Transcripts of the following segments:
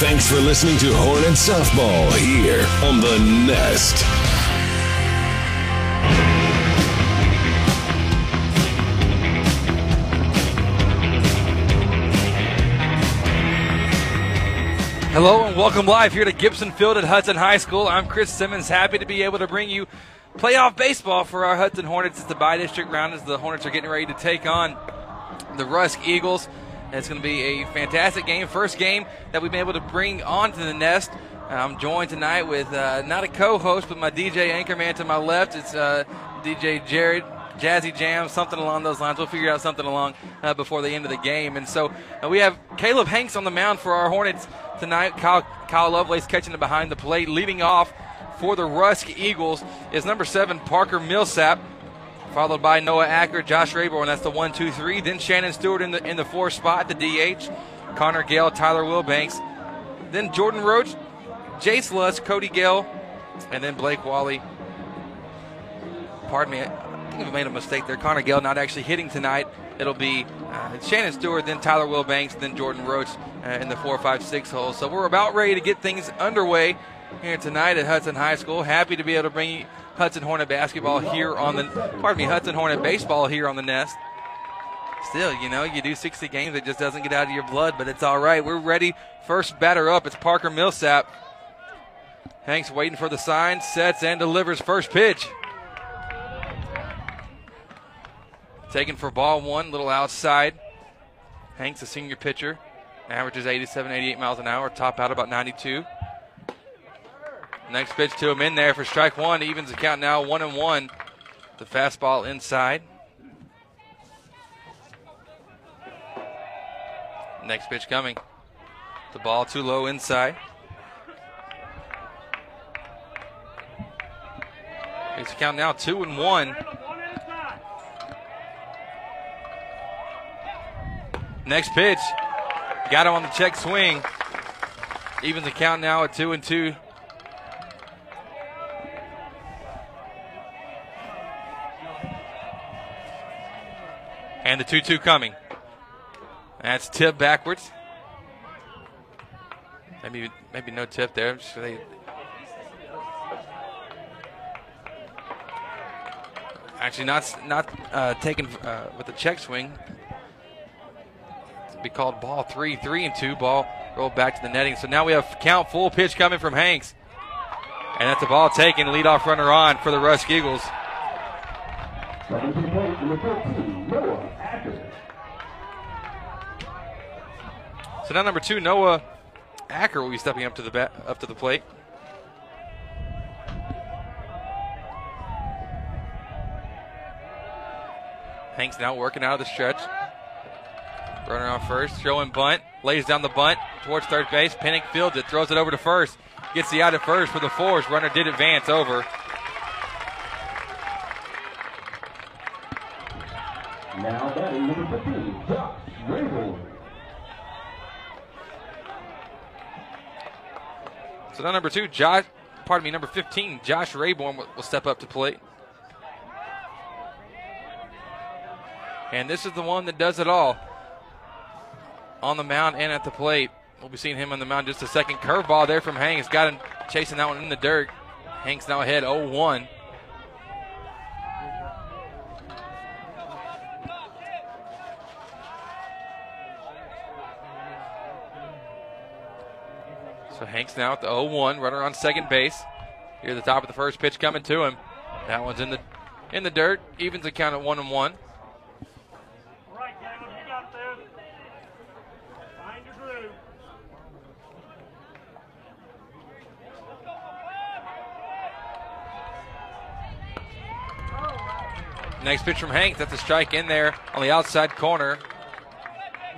Thanks for listening to Hornet Softball here on The Nest. Hello and welcome live here to Gibson Field at Hudson High School. I'm Chris Simmons, happy to be able to bring you playoff baseball for our Hudson Hornets. It's the bi-district round as the Hornets are getting ready to take on the Rusk Eagles. It's going to be a fantastic game, first game that we've been able to bring onto the nest. I'm joined tonight with uh, not a co-host, but my DJ anchorman to my left. It's uh, DJ Jared Jazzy Jam, something along those lines. We'll figure out something along uh, before the end of the game. And so uh, we have Caleb Hanks on the mound for our Hornets tonight. Kyle, Kyle Lovelace catching it behind the plate, leading off for the Rusk Eagles is number seven Parker Millsap, followed by Noah Acker, Josh Rayborn. That's the one, two, three. Then Shannon Stewart in the in the four spot, the DH. Connor Gale, Tyler Wilbanks. Then Jordan Roach, Jace Lusk, Cody Gale, and then Blake Wally. Pardon me, I think we made a mistake there. Connor Gale not actually hitting tonight. It'll be uh, Shannon Stewart, then Tyler Wilbanks, then Jordan Roach uh, in the four, five, six hole. So we're about ready to get things underway here tonight at Hudson High School. Happy to be able to bring you Hudson Hornet basketball here on the, pardon me, Hudson Hornet baseball here on the nest. Still, you know, you do 60 games, it just doesn't get out of your blood, but it's all right. We're ready. First batter up, it's Parker Millsap. Hanks waiting for the sign, sets and delivers first pitch. Taken for ball one, little outside. Hanks, a senior pitcher, averages 87, 88 miles an hour, top out about 92. Next pitch to him in there for strike one. Evens the count now one and one. The fastball inside. Next pitch coming. The ball too low inside. The count now two and one. Next pitch. Got him on the check swing. Evens the count now at two and two. And the 2 2 coming. That's tip backwards. Maybe maybe no tip there. They, actually, not not uh, taken uh, with the check swing. Be called ball three, three and two. Ball rolled back to the netting. So now we have count full pitch coming from Hanks. And that's a ball taken. Leadoff runner on for the Rusk Eagles. So now number two, Noah Acker will be stepping up to the bat, up to the plate. Hanks now working out of the stretch. Runner on first, throwing bunt, lays down the bunt towards third base. Pennick fields it, throws it over to first, gets the out at first for the force. Runner did advance over. Now batting number 15, Josh Rayborn. So now number two, Josh, pardon me, number 15, Josh Rayborn will, will step up to plate. And this is the one that does it all on the mound and at the plate. We'll be seeing him on the mound just a second. Curveball there from Hanks. Got him chasing that one in the dirt. Hanks now ahead 0 1. So Hanks now at the 0 1, runner on second base. Here the top of the first pitch coming to him. That one's in the in the dirt. Evens the count at 1 and 1. Right, Caleb, you got this. Find your groove. Next pitch from Hanks. That's a strike in there on the outside corner.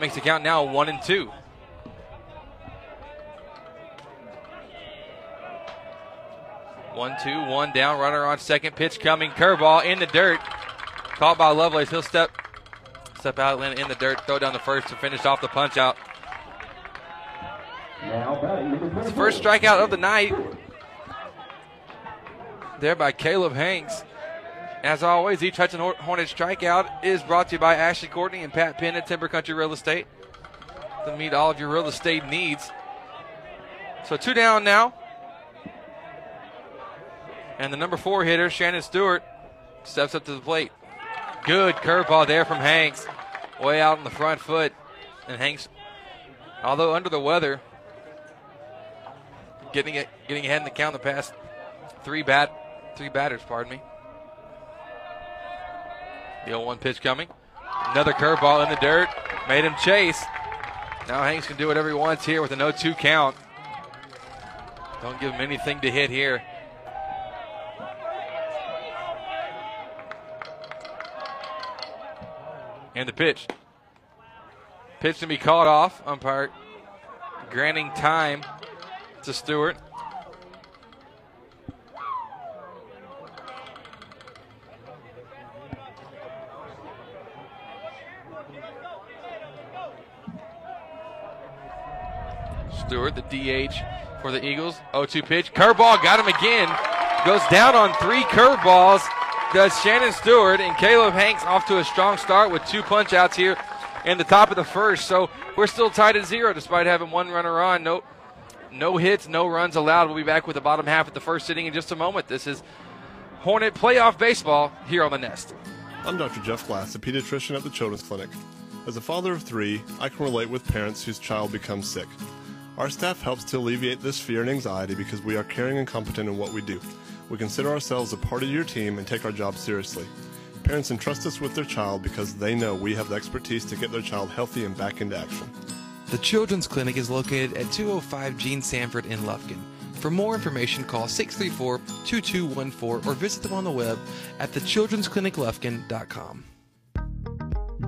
Makes the count now 1 and 2. One, two, one down. Runner on second. Pitch coming. Curveball in the dirt. Caught by Lovelace. He'll step step out land in the dirt. Throw down the first to finish off the punch out. Now batting number 24, It's the first strikeout of the night. There by Caleb Hanks. As always, each Hudson Hor- Hornet strikeout is brought to you by Ashley Courtney and Pat Penn at Timber Country Real Estate. To meet all of your real estate needs. So two down now. And the number four hitter, Shannon Stewart, steps up to the plate. Good curveball there from Hanks. Way out on the front foot. And Hanks, although under the weather, getting it, getting ahead in the count the past three bat three batters, pardon me. The 0-1 pitch coming. Another curveball in the dirt. Made him chase. Now Hanks can do whatever he wants here with a 0-2 count. Don't give him anything to hit here. And the pitch. Pitch to be called off. Umpire granting time to Stewart. Stewart, the DH for the Eagles. 0-2 pitch. Curveball got him again. Goes down on three curveballs. Does Shannon Stewart and Caleb Hanks off to a strong start with two punch outs here in the top of the first. So we're still tied at zero despite having one runner on. No, no hits, no runs allowed. We'll be back with the bottom half of the first inning in just a moment. This is Hornet playoff baseball here on the Nest. I'm Dr. Jeff Glass, a pediatrician at the Children's Clinic. As a father of three, I can relate with parents whose child becomes sick. Our staff helps to alleviate this fear and anxiety because we are caring and competent in what we do. We consider ourselves a part of your team and take our job seriously. Parents entrust us with their child because they know we have the expertise to get their child healthy and back into action. The Children's Clinic is located at 205 Gene Sanford in Lufkin. For more information, call 634 2214 or visit them on the web at thechildren'scliniclufkin.com.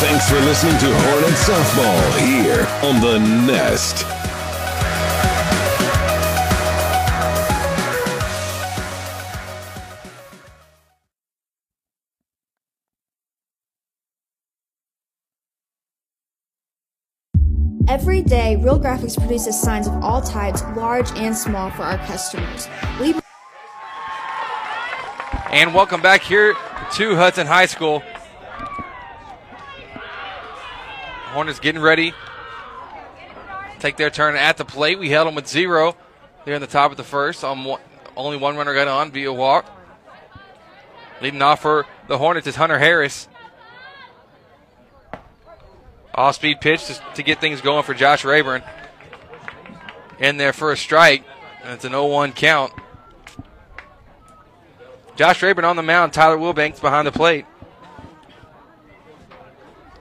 Thanks for listening to Hornet Softball here on the Nest. Every day, Real Graphics produces signs of all types, large and small, for our customers. We And welcome back here to Hudson High School. Hornets getting ready. Take their turn at the plate. We held them with zero there in the top of the first. On one, only one runner got on via walk. Leading off for the Hornets is Hunter Harris. Off speed pitch to, to get things going for Josh Rayburn. In there for a strike. And it's an 0 1 count. Josh Rayburn on the mound. Tyler Wilbanks behind the plate.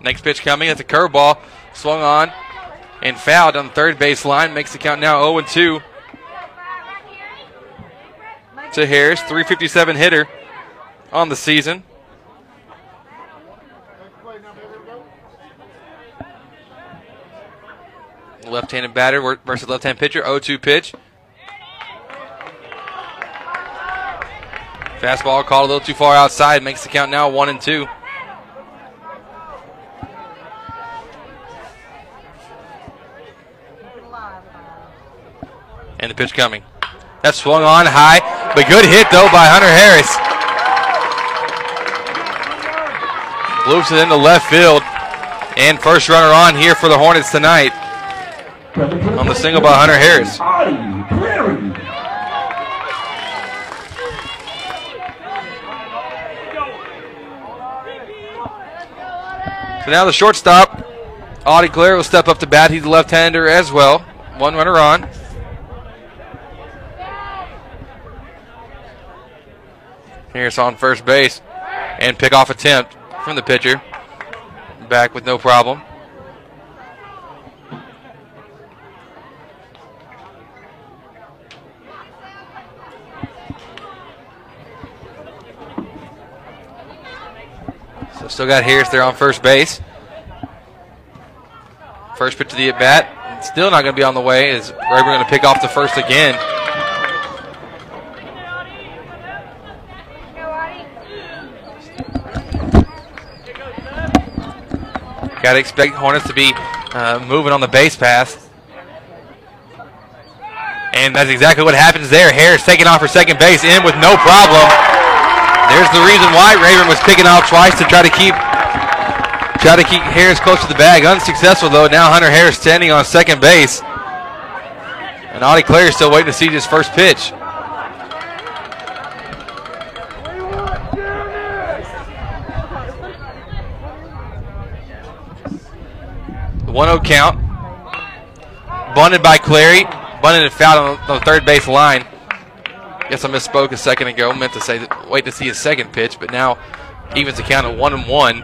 Next pitch coming. It's a curveball. Swung on and fouled on the third base line. Makes the count now 0 2. To Harris, 357 hitter on the season. Left handed batter versus left hand pitcher. 0 2 pitch. Fastball called a little too far outside. Makes the count now 1 and 2. Pitch coming. That swung on high, but good hit though by Hunter Harris. Loops it into left field. And first runner on here for the Hornets tonight. On the single by Hunter Harris. So now the shortstop, Audie Clary, will step up to bat. He's a left-hander as well. One runner on. Harris on first base. And pickoff attempt from the pitcher. Back with no problem. So still got Harris there on first base. First pitch of the at bat. Still not going to be on the way. Is Rayburn going to pick off the first again? Got to expect Hornets to be uh, moving on the base pass. And that's exactly what happens there. Harris taking off for second base in with no problem. There's the reason why Rayburn was picking off twice to try to keep try to keep Harris close to the bag. Unsuccessful though. Now Hunter Harris standing on second base. And Audie Clary is still waiting to see his first pitch. The 1 0 count. Bunted by Clary. Bunted and fouled on the third base line. Guess I misspoke a second ago. Meant to say that, wait to see his second pitch, but now evens the count at 1 and 1.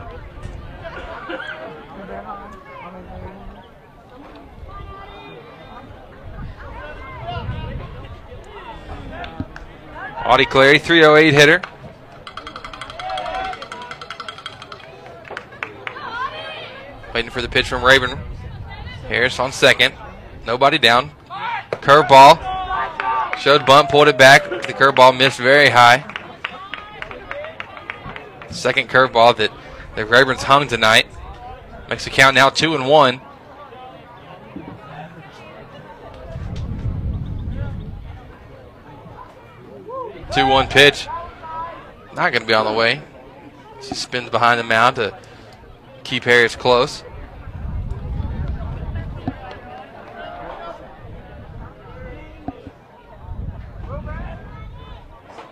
Audie Clary, 308 hitter. Waiting for the pitch from Rayburn. Harris on second. Nobody down. Curveball. Showed bunt, pulled it back. The curveball missed very high. Second curveball that the Ravens hung tonight. Makes the count now two and one. Two one pitch. Not going to be on the way. She spins behind the mound to keep Harris close.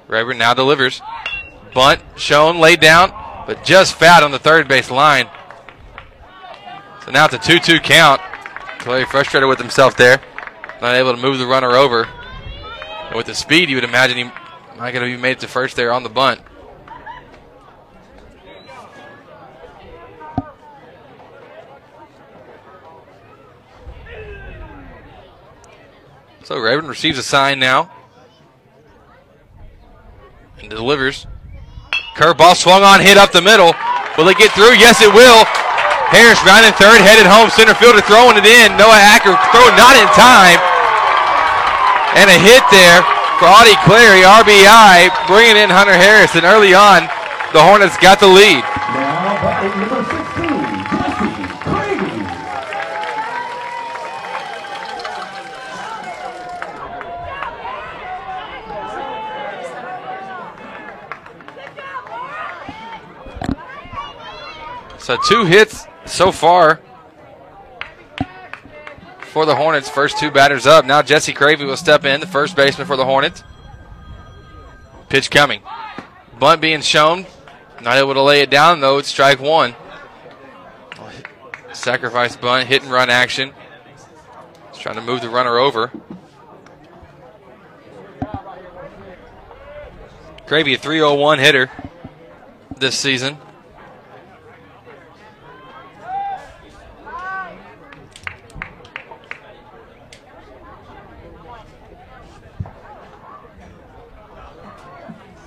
Rayburn now delivers. Bunt shown, laid down, but just fouled on the third base line. So now it's a 2 2 count. Clary frustrated with himself there. Not able to move the runner over. And with the speed, you would imagine he might have made it to first there on the bunt. So Rayburn receives a sign now and delivers. Curveball swung on, hit up the middle. Will it get through? Yes, it will. Harris rounding third, headed home. Center fielder throwing it in. Noah Acker throwing not in time. And a hit there for Audie Clary, RBI, bringing in Hunter Harris. And early on, the Hornets got the lead. So two hits so far for the Hornets. First two batters up. Now Jesse Cravey will step in, the first baseman for the Hornets. Pitch coming. Bunt being shown. Not able to lay it down, though. It's strike one. Sacrifice bunt, hit and run action. He's trying to move the runner over. Cravey, a 301 hitter this season.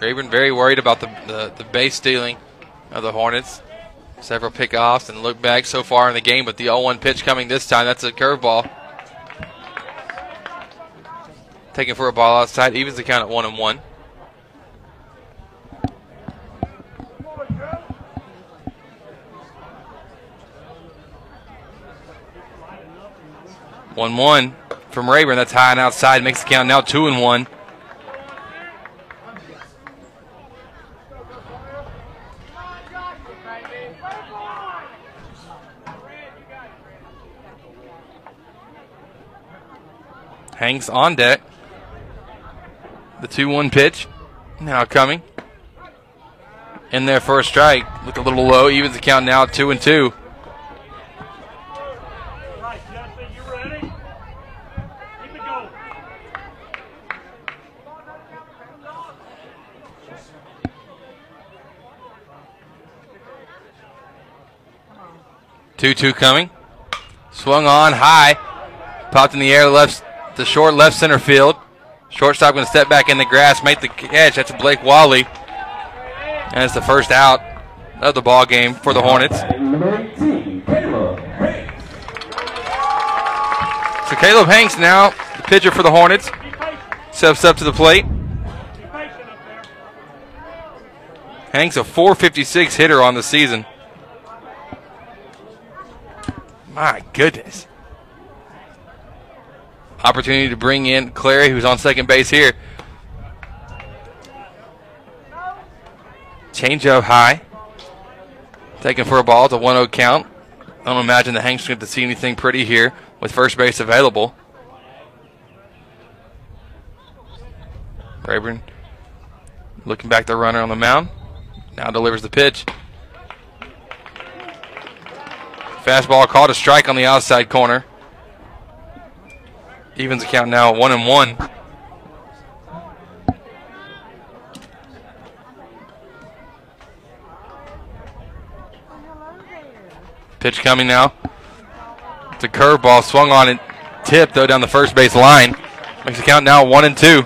Rayburn very worried about the, the, the base stealing of the Hornets. Several pickoffs and look back so far in the game, but the 0 1 pitch coming this time. That's a curveball. Taking for a ball outside, evens the count at 1 and 1. One one from Rayburn. That's high and outside. Makes the count now two and one. Hanks on deck. The 2 1 pitch now coming. In their first strike. Look a little low. Evens the count now 2 and 2. Two two coming, swung on high, popped in the air, left the short left center field. Shortstop going to step back in the grass, make the catch. That's Blake Wally. And it's the first out of the ball game for the Hornets. Number 18, Caleb Hanks. So Caleb Hanks now, the pitcher for the Hornets, steps up to the plate. Hanks a 456 hitter on the season. My goodness. Opportunity to bring in Clary, who's on second base here. Change up high. Taken for a ball. It's a 1 0 count. I don't imagine the Hanks going to see anything pretty here with first base available. Rayburn looking back the runner on the mound. Now delivers the pitch. Fastball called a strike on the outside corner. Evens account now one and one. Pitch coming now. It's a curveball swung on and tipped though down the first base line. Makes the count now one and two.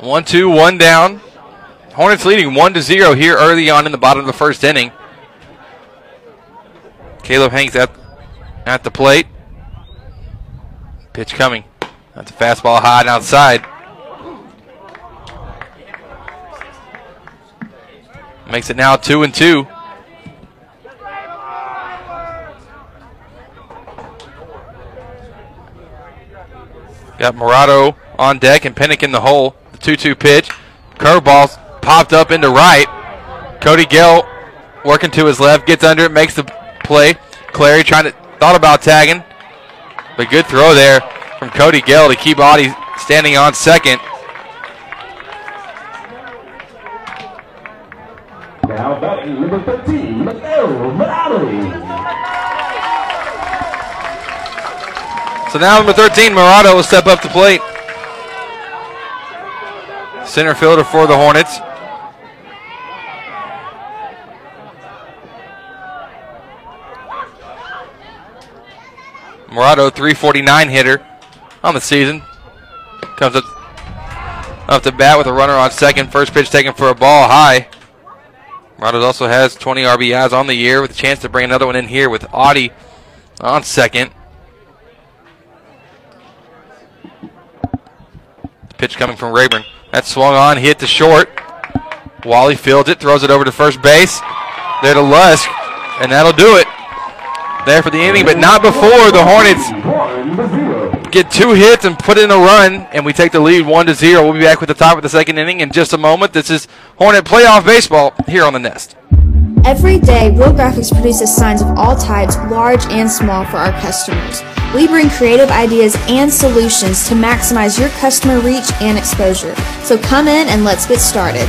One, two, one down. Hornets leading one to zero here early on in the bottom of the first inning. Caleb Hanks at, at the plate. Pitch coming. That's a fastball high and outside. Makes it now two and two. Got Morado on deck and Pennick in the hole. The 2 2 pitch. Curveball popped up into right. Cody Gill working to his left, gets under it, makes the play. Clary trying to, thought about tagging. But good throw there from Cody Gill to keep Audie standing on second. Now batting number 13, Miguel Morales. So now number 13, Murado will step up to plate. Center fielder for the Hornets. Murado, 349 hitter on the season. Comes up off the bat with a runner on second. First pitch taken for a ball high. Murado also has 20 RBIs on the year with a chance to bring another one in here with Audie on second. Pitch coming from Rayburn. That swung on, hit the short. Wally fields it, throws it over to first base. There to Lusk, and that'll do it. There for the inning, but not before the Hornets get two hits and put in a run, and we take the lead one to zero. We'll be back with the top of the second inning in just a moment. This is Hornet playoff baseball here on the Nest. Every day, Real Graphics produces signs of all types, large and small, for our customers. We bring creative ideas and solutions to maximize your customer reach and exposure. So come in and let's get started.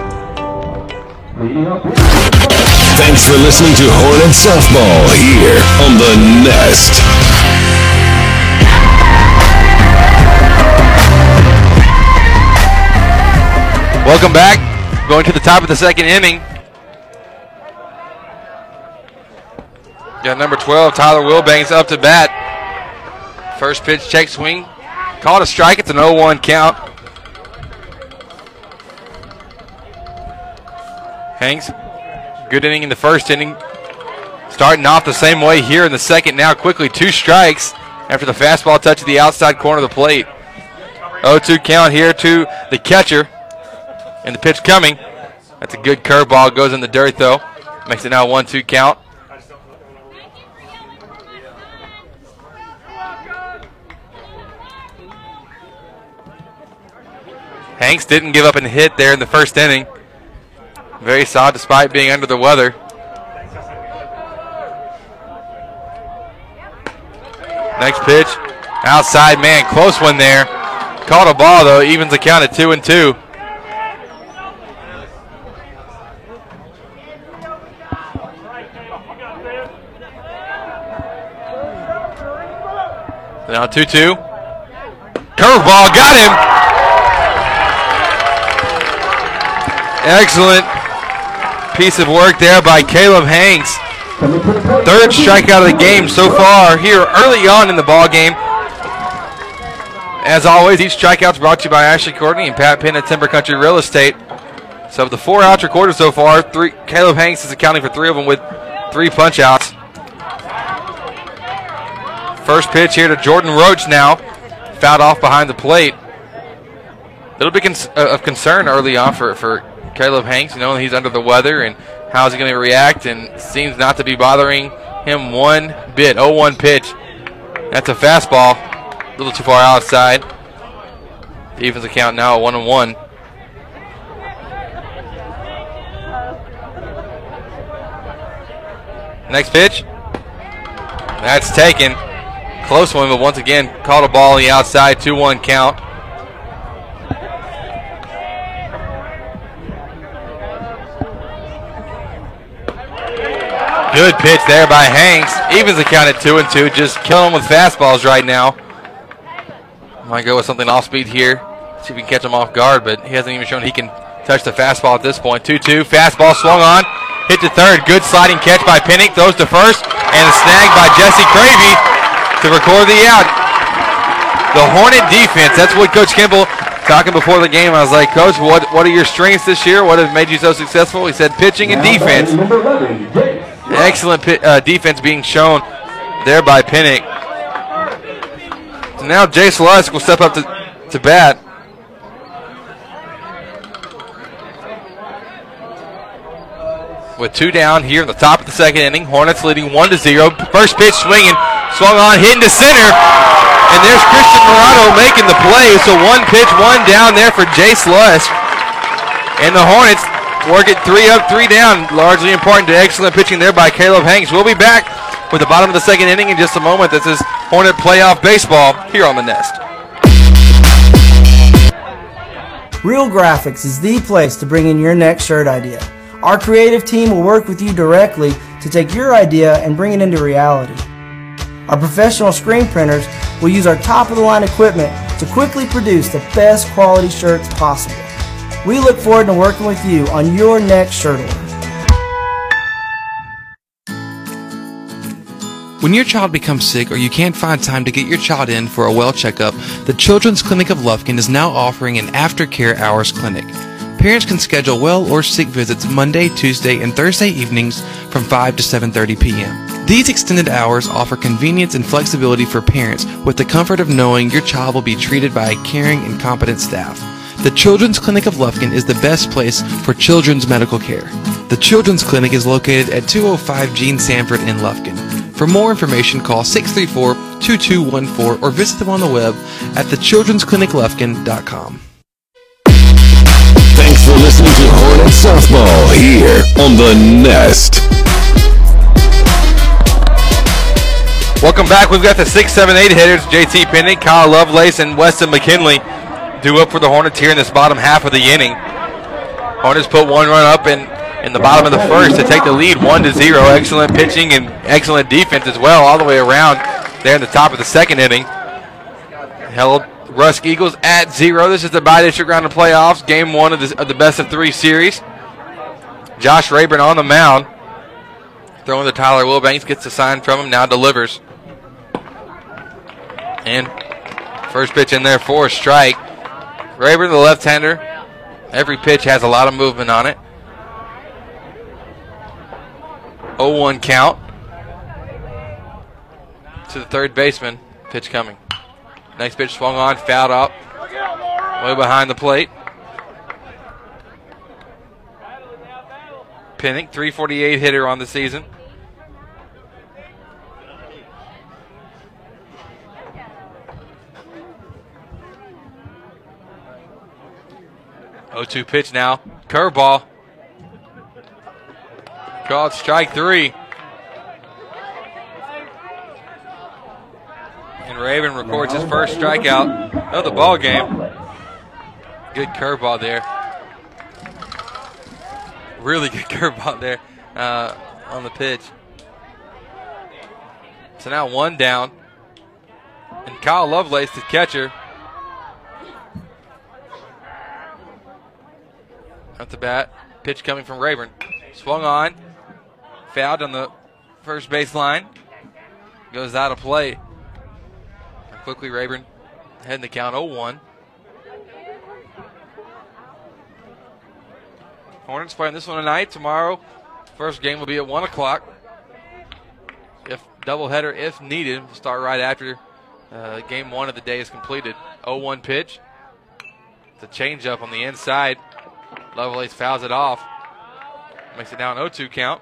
Thanks for listening to Hornet Softball here on the Nest. Welcome back. Going to the top of the second inning. Got number 12, Tyler Wilbanks, up to bat. First pitch, check swing. Called a strike. It's an 0 1 count. Hanks, good inning in the first inning. Starting off the same way here in the second. Now quickly two strikes after the fastball touch at the outside corner of the plate. 0-2 count here to the catcher. And the pitch coming. That's a good curveball. Goes in the dirt though. Makes it now 1-2 count. Hanks didn't give up a hit there in the first inning. Very solid despite being under the weather. Next pitch, outside man, close one there. Caught a ball though, evens the count at two and two. Now 2 2. Curveball, got him. Excellent piece of work there by Caleb Hanks. Third strikeout of the game so far here early on in the ball game. As always, each strikeout is brought to you by Ashley Courtney and Pat Penn at Timber Country Real Estate. So the four outs recorded so far, three Caleb Hanks is accounting for three of them with three punch outs. First pitch here to Jordan Roach now, fouled off behind the plate. A little bit uh, of concern early on for, for Caleb Hanks. You know he's under the weather and how is he going to react? And seems not to be bothering him one bit. 0-1 pitch. That's a fastball, a little too far outside. Evens account now one and one. Next pitch. That's taken. Close one, but once again, caught a ball on the outside. 2 1 count. Good pitch there by Hanks. Evens the count at 2 and 2. Just killing him with fastballs right now. Might go with something off speed here. See if we can catch him off guard, but he hasn't even shown he can touch the fastball at this point. 2 2. Fastball swung on. Hit to third. Good sliding catch by Pinnick. Throws to first. And a snag by Jesse Cravey to record the out. The Hornet defense. That's what Coach Kimball talking before the game. I was like, Coach, what what are your strengths this year? What have made you so successful? He said pitching and defense. Excellent uh, defense being shown there by Pinnick. So now Jace Lusk will step up to, to bat. With two down here in the top of the second inning, Hornets leading one to zero. First pitch swinging, swung on, hitting to center, and there's Christian Morano making the play. So one pitch, one down there for Jace Lusk, and the Hornets work it three up, three down. Largely important to excellent pitching there by Caleb Hanks. We'll be back with the bottom of the second inning in just a moment. This is Hornet playoff baseball here on the Nest. Real Graphics is the place to bring in your next shirt idea. Our creative team will work with you directly to take your idea and bring it into reality. Our professional screen printers will use our top of the line equipment to quickly produce the best quality shirts possible. We look forward to working with you on your next order. When your child becomes sick or you can't find time to get your child in for a well checkup, the Children's Clinic of Lufkin is now offering an aftercare hours clinic. Parents can schedule well or sick visits Monday, Tuesday, and Thursday evenings from 5 to 7:30 p.m. These extended hours offer convenience and flexibility for parents with the comfort of knowing your child will be treated by a caring and competent staff. The Children's Clinic of Lufkin is the best place for children's medical care. The Children's Clinic is located at 205 Gene Sanford in Lufkin. For more information, call 634-2214 or visit them on the web at thechildren'scliniclufkin.com. Thanks for listening to Hornet Softball here on the Nest. Welcome back. We've got the 6, 7, 8 hitters, JT Penny, Kyle Lovelace, and Weston McKinley up for the Hornets here in this bottom half of the inning. Hornets put one run up in, in the bottom of the first to take the lead 1 to 0. Excellent pitching and excellent defense as well, all the way around there in the top of the second inning. Held Rusk Eagles at zero. This is the bi-district round of playoffs, game one of the, of the best of three series. Josh Rayburn on the mound. Throwing to Tyler Wilbanks, gets the sign from him, now delivers. And First pitch in there for a strike. Rayburn, the left-hander. Every pitch has a lot of movement on it. 0-1 count to the third baseman. Pitch coming. Next pitch swung on, fouled up, way behind the plate. Pinnick, 348 hitter on the season. O two pitch now. Curveball. Called strike three. And Rayburn records his first strikeout of the ball game. Good curveball there. Really good curveball there uh, on the pitch. So now one down. And Kyle Lovelace, the catcher, at the bat. Pitch coming from Rayburn. Swung on. Fouled on the first base line. Goes out of play. Quickly, Rayburn heading the count 0 1. Hornets playing this one tonight. Tomorrow, first game will be at 1 o'clock. If doubleheader, if needed, will start right after uh, game one of the day is completed. 0 1 pitch. It's a changeup on the inside. Lovelace fouls it off. Makes it down 0 2 count.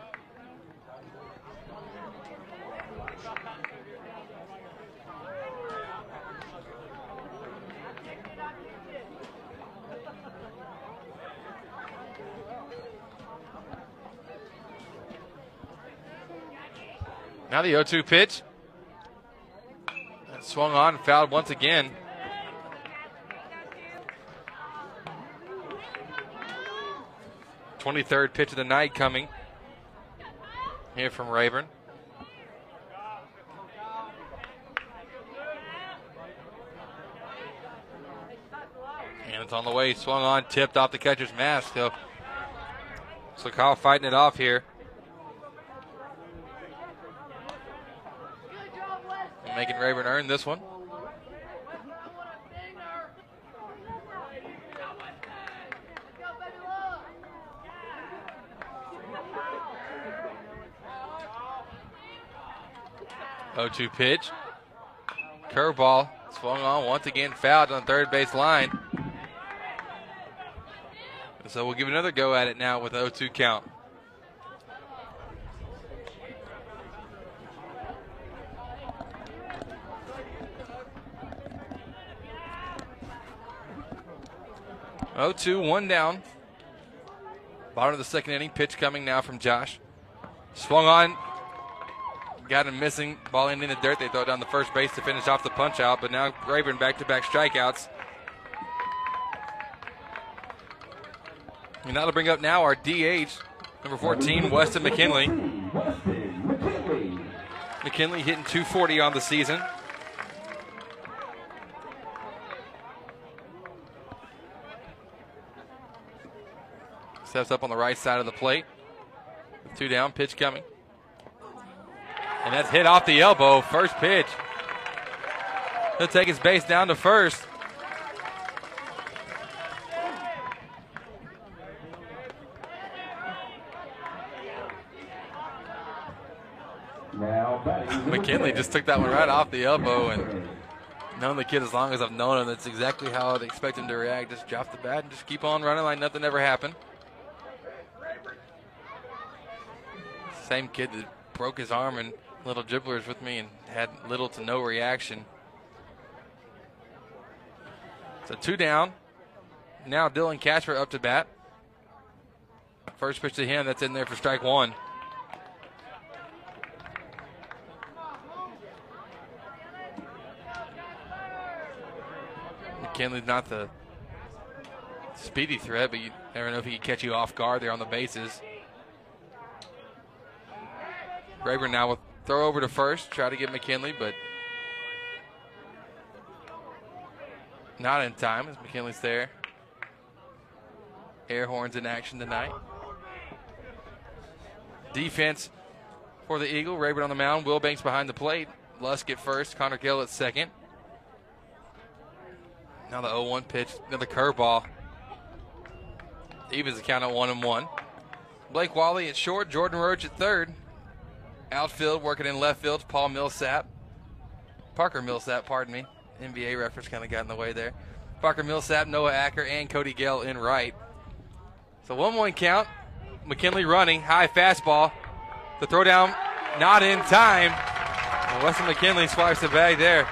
Now the 0 2 pitch. swung on fouled once again. Twenty-third pitch of the night coming here from Rayburn. And it's on the way, swung on, tipped off the catcher's mask. So, so Kyle fighting it off here. making Rayburn earn this one. O two pitch. Curveball swung on once again, fouled on third base line. So we'll give another go at it now with 0 2 count. Oh, two, one down. Bottom of the second inning. Pitch coming now from Josh. Swung on. Got him missing. Ball in the dirt. They throw down the first base to finish off the punch out. But now Rayburn back to back strikeouts. And that'll bring up now our DH, number 14, Weston McKinley. McKinley hitting 240 on the season. Steps up on the right side of the plate. Two down, pitch coming. And that's hit off the elbow. First pitch. He'll take his base down to first. McKinley just took that one right off the elbow and known the kid as long as I've known him. That's exactly how I'd expect him to react. Just drop the bat and just keep on running like nothing ever happened. Same kid that broke his arm in little dribblers with me and had little to no reaction. So two down. Now Dylan Casper up to bat. First pitch to him, that's in there for strike one. McKinley's not the speedy threat, but you never know if he can catch you off guard there on the bases. Rayburn now will throw over to first, try to get McKinley, but not in time as McKinley's there. Air horns in action tonight. Defense for the Eagle. Rayburn on the mound. Wilbanks behind the plate. Lusk at first. Connor Gill at second. Now the 0-1 pitch, another curveball. Evens the count at one and one. Blake Wally at short, Jordan Roach at third. Outfield working in left field, Paul Millsap. Parker Millsap, pardon me. NBA reference kind of got in the way there. Parker Millsap, Noah Acker, and Cody Gale in right. So 1 1 count. McKinley running, high fastball. The throw down, not in time. Weston McKinley swipes the bag there.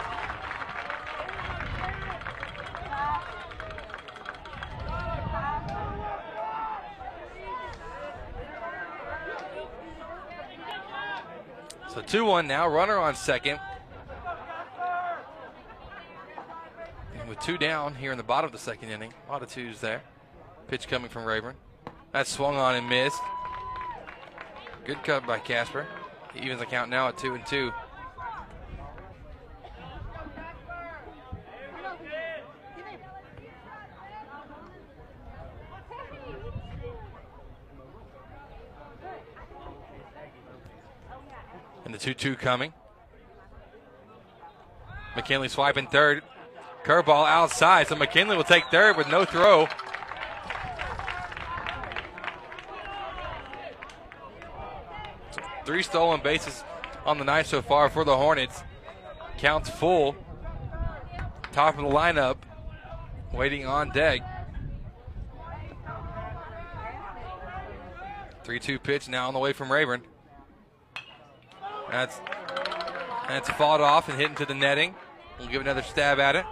2 1 now, runner on second. And with two down here in the bottom of the second inning, a lot of twos there. Pitch coming from Rayburn. That swung on and missed. Good cut by Casper. He evens the count now at 2 and 2. The 2 2 coming. McKinley swiping third. Curveball outside, so McKinley will take third with no throw. Three stolen bases on the night so far for the Hornets. Counts full. Top of the lineup, waiting on deck. 3 2 pitch now on the way from Rayburn. That's that's fought off and hit into the netting. We'll give another stab at it.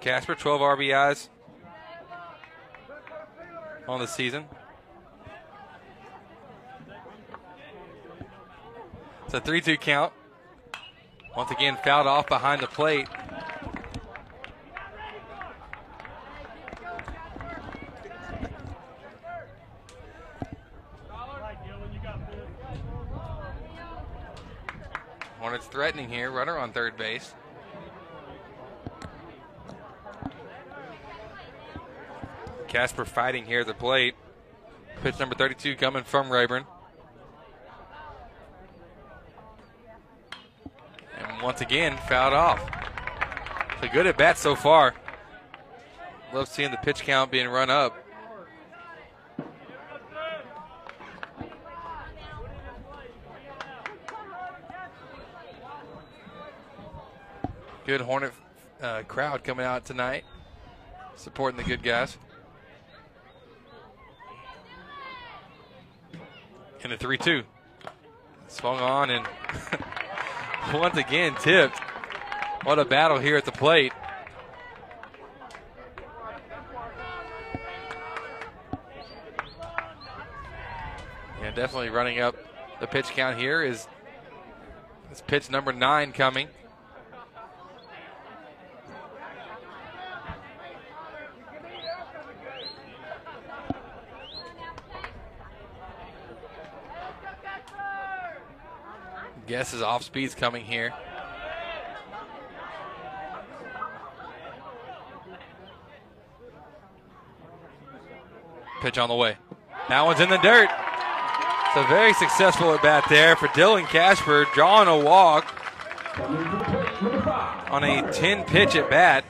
Casper, 12 RBIs on the season. It's a 3 2 count. Once again, fouled off behind the plate. Here. Runner on third base. Casper fighting here at the plate. Pitch number 32 coming from Rayburn. And once again, fouled off. So good at bat so far. Love seeing the pitch count being run up. Good Hornet uh, crowd coming out tonight, supporting the good guys. And a 3 2. Swung on and once again tipped. What a battle here at the plate. Yeah, definitely running up the pitch count here is is pitch number nine coming. Guess his off speed's coming here. Pitch on the way. That one's in the dirt. It's a very successful at bat there for Dylan Casper, drawing a walk on a 10 pitch at bat.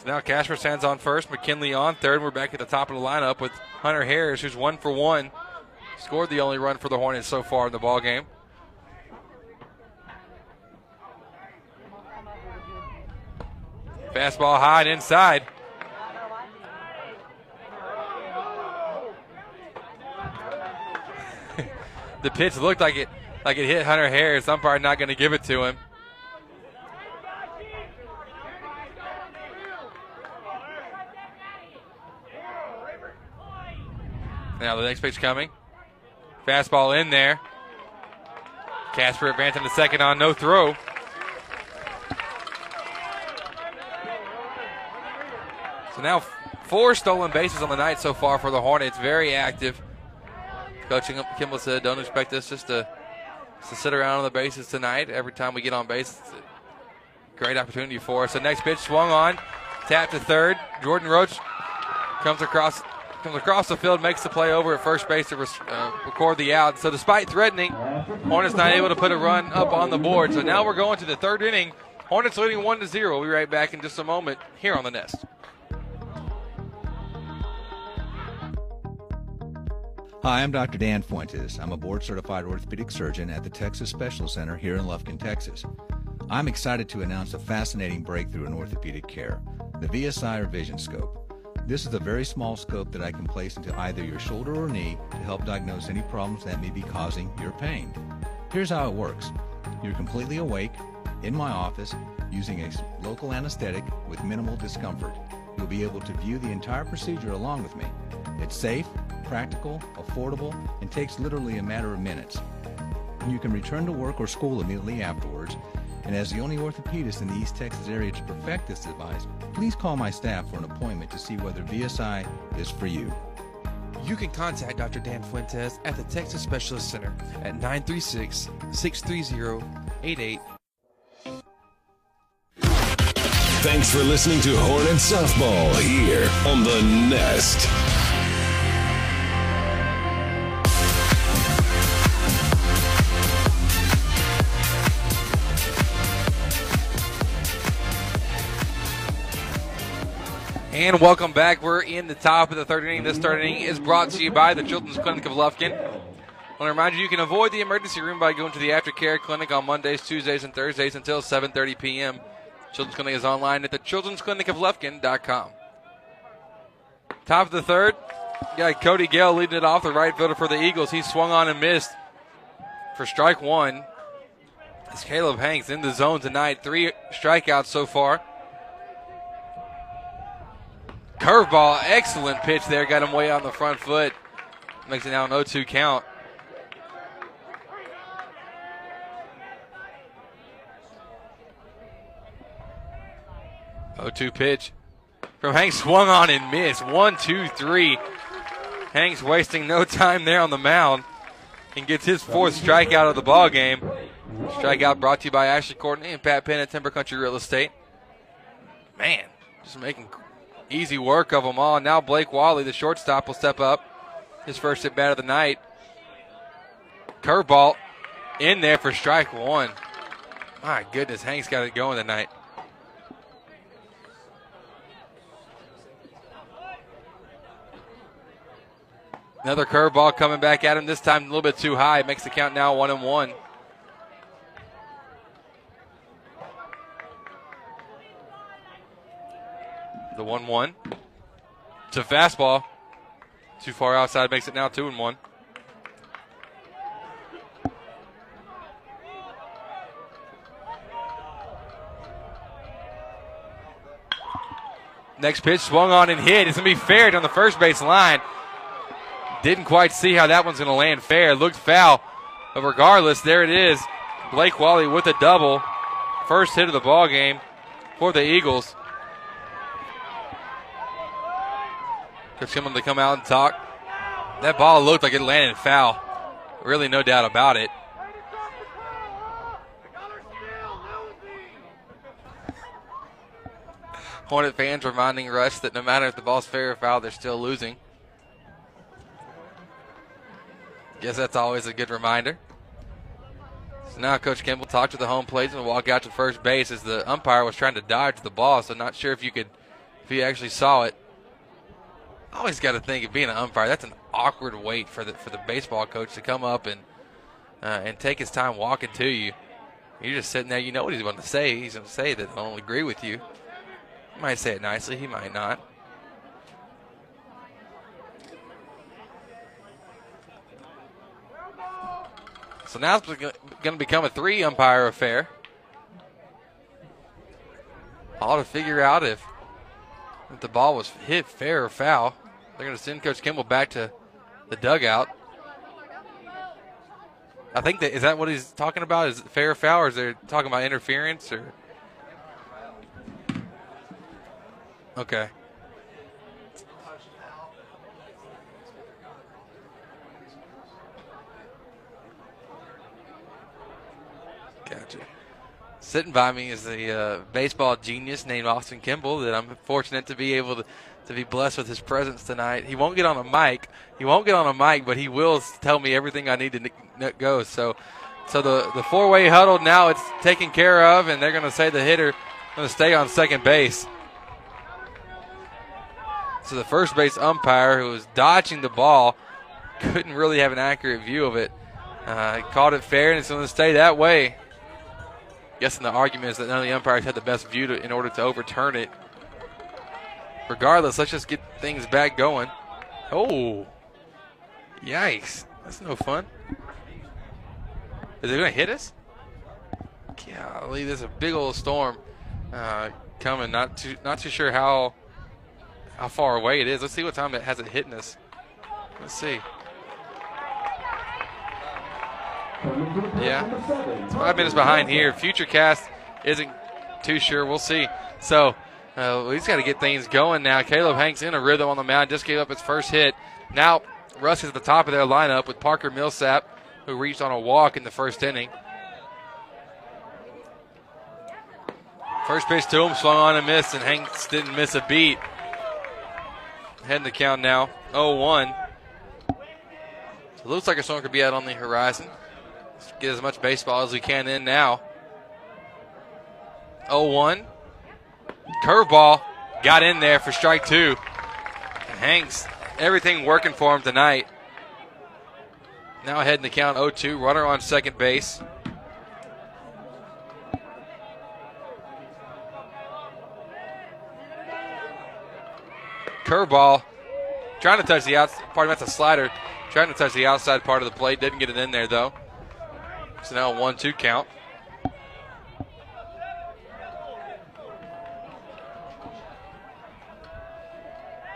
So now Casper stands on first, McKinley on third. We're back at the top of the lineup with Hunter Harris, who's one for one. Scored the only run for the Hornets so far in the ball game. Fastball high and inside. the pitch looked like it like it hit Hunter Harris. Umpire not going to give it to him. Now the next pitch coming. Fastball in there. Casper advancing to second on no throw. So now four stolen bases on the night so far for the Hornets. Very active. Coaching Kimball said, don't expect us just to to sit around on the bases tonight. Every time we get on base, great opportunity for us. So next pitch swung on, tap to third. Jordan Roach comes across comes across the field, makes the play over at first base to uh, record the out. So despite threatening, Hornets not able to put a run up on the board. So now we're going to the third inning. Hornets leading one to zero. We'll be right back in just a moment here on the Nest. Hi, I'm Dr. Dan Fuentes. I'm a board certified orthopedic surgeon at the Texas Specialist Center here in Lufkin, Texas. I'm excited to announce a fascinating breakthrough in orthopedic care the VSI Revision Scope. This is a very small scope that I can place into either your shoulder or knee to help diagnose any problems that may be causing your pain. Here's how it works you're completely awake in my office using a local anesthetic with minimal discomfort. You'll be able to view the entire procedure along with me. It's safe, practical, affordable, and takes literally a matter of minutes. You can return to work or school immediately afterwards. And as the only orthopedist in the East Texas area to perfect this device, please call my staff for an appointment to see whether VSI is for you. You can contact Dr. Dan Fuentes at the Texas Specialist Center at 936 630 88. Thanks for listening to Hornet Softball here on the Nest. And welcome back. We're in the top of the third inning. This third inning is brought to you by the Children's Clinic of Lufkin. I want to remind you, you can avoid the emergency room by going to the aftercare clinic on Mondays, Tuesdays, and Thursdays until 7.30 p.m. Children's Clinic is online at the Children's Clinic of. Top of the third, got Cody Gale leading it off, the right fielder for the Eagles. He swung on and missed for strike one. It's Caleb Hanks in the zone tonight. Three strikeouts so far. Curveball, excellent pitch there. Got him way on the front foot. Makes it now an 0 2 count. Oh, two pitch from Hanks swung on and missed. One, two, three. Hanks wasting no time there on the mound and gets his fourth strikeout of the ball game. Strikeout brought to you by Ashley Courtney and Pat Penn at Timber Country Real Estate. Man, just making easy work of them all. Now Blake Wally, the shortstop, will step up. His first at bat of the night. Curveball in there for strike one. My goodness, Hank's got it going tonight. Another curveball coming back at him. This time a little bit too high. Makes the count now one and one. The 1 1. It's a fastball. Too far outside makes it now 2 and 1. Next pitch swung on and hit. It's going to be fair on the first base line. Didn't quite see how that one's going to land fair. Looked foul. But regardless, there it is. Blake Wally with a double. First hit of the ball game for the Eagles. Coach Kimball to come out and talk. That ball looked like it landed foul. Really, no doubt about it. Hornet fans reminding Rusk that no matter if the ball's fair or foul, they're still losing. Guess that's always a good reminder. So now Coach Kimball talked to the home plate and walk out to first base as the umpire was trying to dodge the ball. So not sure if you could, if you actually saw it. Always got to think of being an umpire. That's an awkward wait for the for the baseball coach to come up and uh, and take his time walking to you. You're just sitting there. You know what he's going to say. He's going to say that I don't agree with you. He might say it nicely. He might not. So now it's going to become a three umpire affair. All to figure out if, if the ball was hit fair or foul. They're going to send Coach Kimball back to the dugout. I think that is that what he's talking about? Is fair or foul, or is they talking about interference? Or okay. Gotcha. Sitting by me is the uh, baseball genius named Austin Kimball that I'm fortunate to be able to, to be blessed with his presence tonight. He won't get on a mic. He won't get on a mic, but he will tell me everything I need to n- go. So, so the the four way huddle now it's taken care of, and they're going to say the hitter going to stay on second base. So the first base umpire, who was dodging the ball, couldn't really have an accurate view of it. Uh, called it fair, and it's going to stay that way. Guessing the argument is that none of the umpires had the best view to, in order to overturn it. Regardless, let's just get things back going. Oh, yikes! That's no fun. Is it to hit us? Golly, there's a big old storm uh, coming. Not too not too sure how how far away it is. Let's see what time it has it hitting us. Let's see. Yeah, five minutes behind here. Futurecast isn't too sure. We'll see. So uh, he's got to get things going now. Caleb Hanks in a rhythm on the mound. Just gave up his first hit. Now Rusk is at the top of their lineup with Parker Millsap, who reached on a walk in the first inning. First pitch to him, swung on and missed, and Hanks didn't miss a beat. Heading the count now, 0-1. So looks like a storm could be out on the horizon. Let's get as much baseball as we can in now. 0-1. Curveball got in there for strike two. Hanks, everything working for him tonight. Now heading the count 0-2. Runner on second base. Curveball. Trying to touch the outside. Pardon, that's a slider. Trying to touch the outside part of the plate. Didn't get it in there, though. So now a 1 2 count.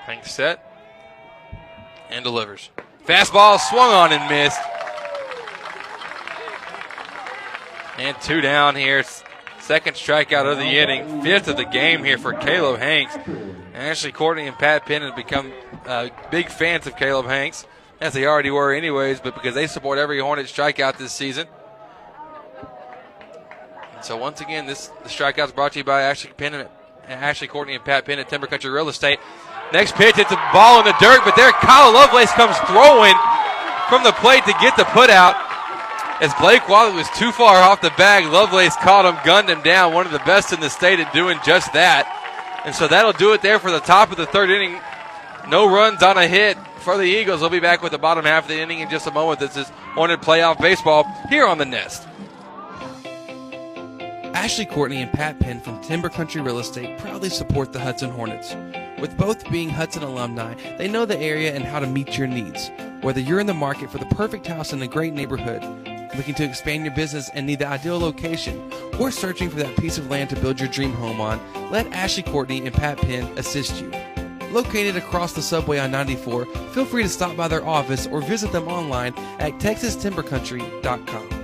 Hank set. And delivers. Fastball swung on and missed. And two down here. Second strikeout of the inning. Fifth of the game here for Caleb Hanks. Ashley, Courtney and Pat Penn have become uh, big fans of Caleb Hanks, as they already were, anyways, but because they support every Hornet strikeout this season. So, once again, this the strikeout is brought to you by Ashley Penn and Ashley Courtney and Pat Penn at Timber Country Real Estate. Next pitch, it's a ball in the dirt, but there Kyle Lovelace comes throwing from the plate to get the put out. As Blake Wally was too far off the bag, Lovelace caught him, gunned him down. One of the best in the state at doing just that. And so that'll do it there for the top of the third inning. No runs on a hit for the Eagles. We'll be back with the bottom half of the inning in just a moment. This is Hornet Playoff Baseball here on the Nest. Ashley Courtney and Pat Penn from Timber Country Real Estate proudly support the Hudson Hornets. With both being Hudson alumni, they know the area and how to meet your needs. Whether you're in the market for the perfect house in a great neighborhood, looking to expand your business and need the ideal location, or searching for that piece of land to build your dream home on, let Ashley Courtney and Pat Penn assist you. Located across the subway on 94, feel free to stop by their office or visit them online at texastimbercountry.com.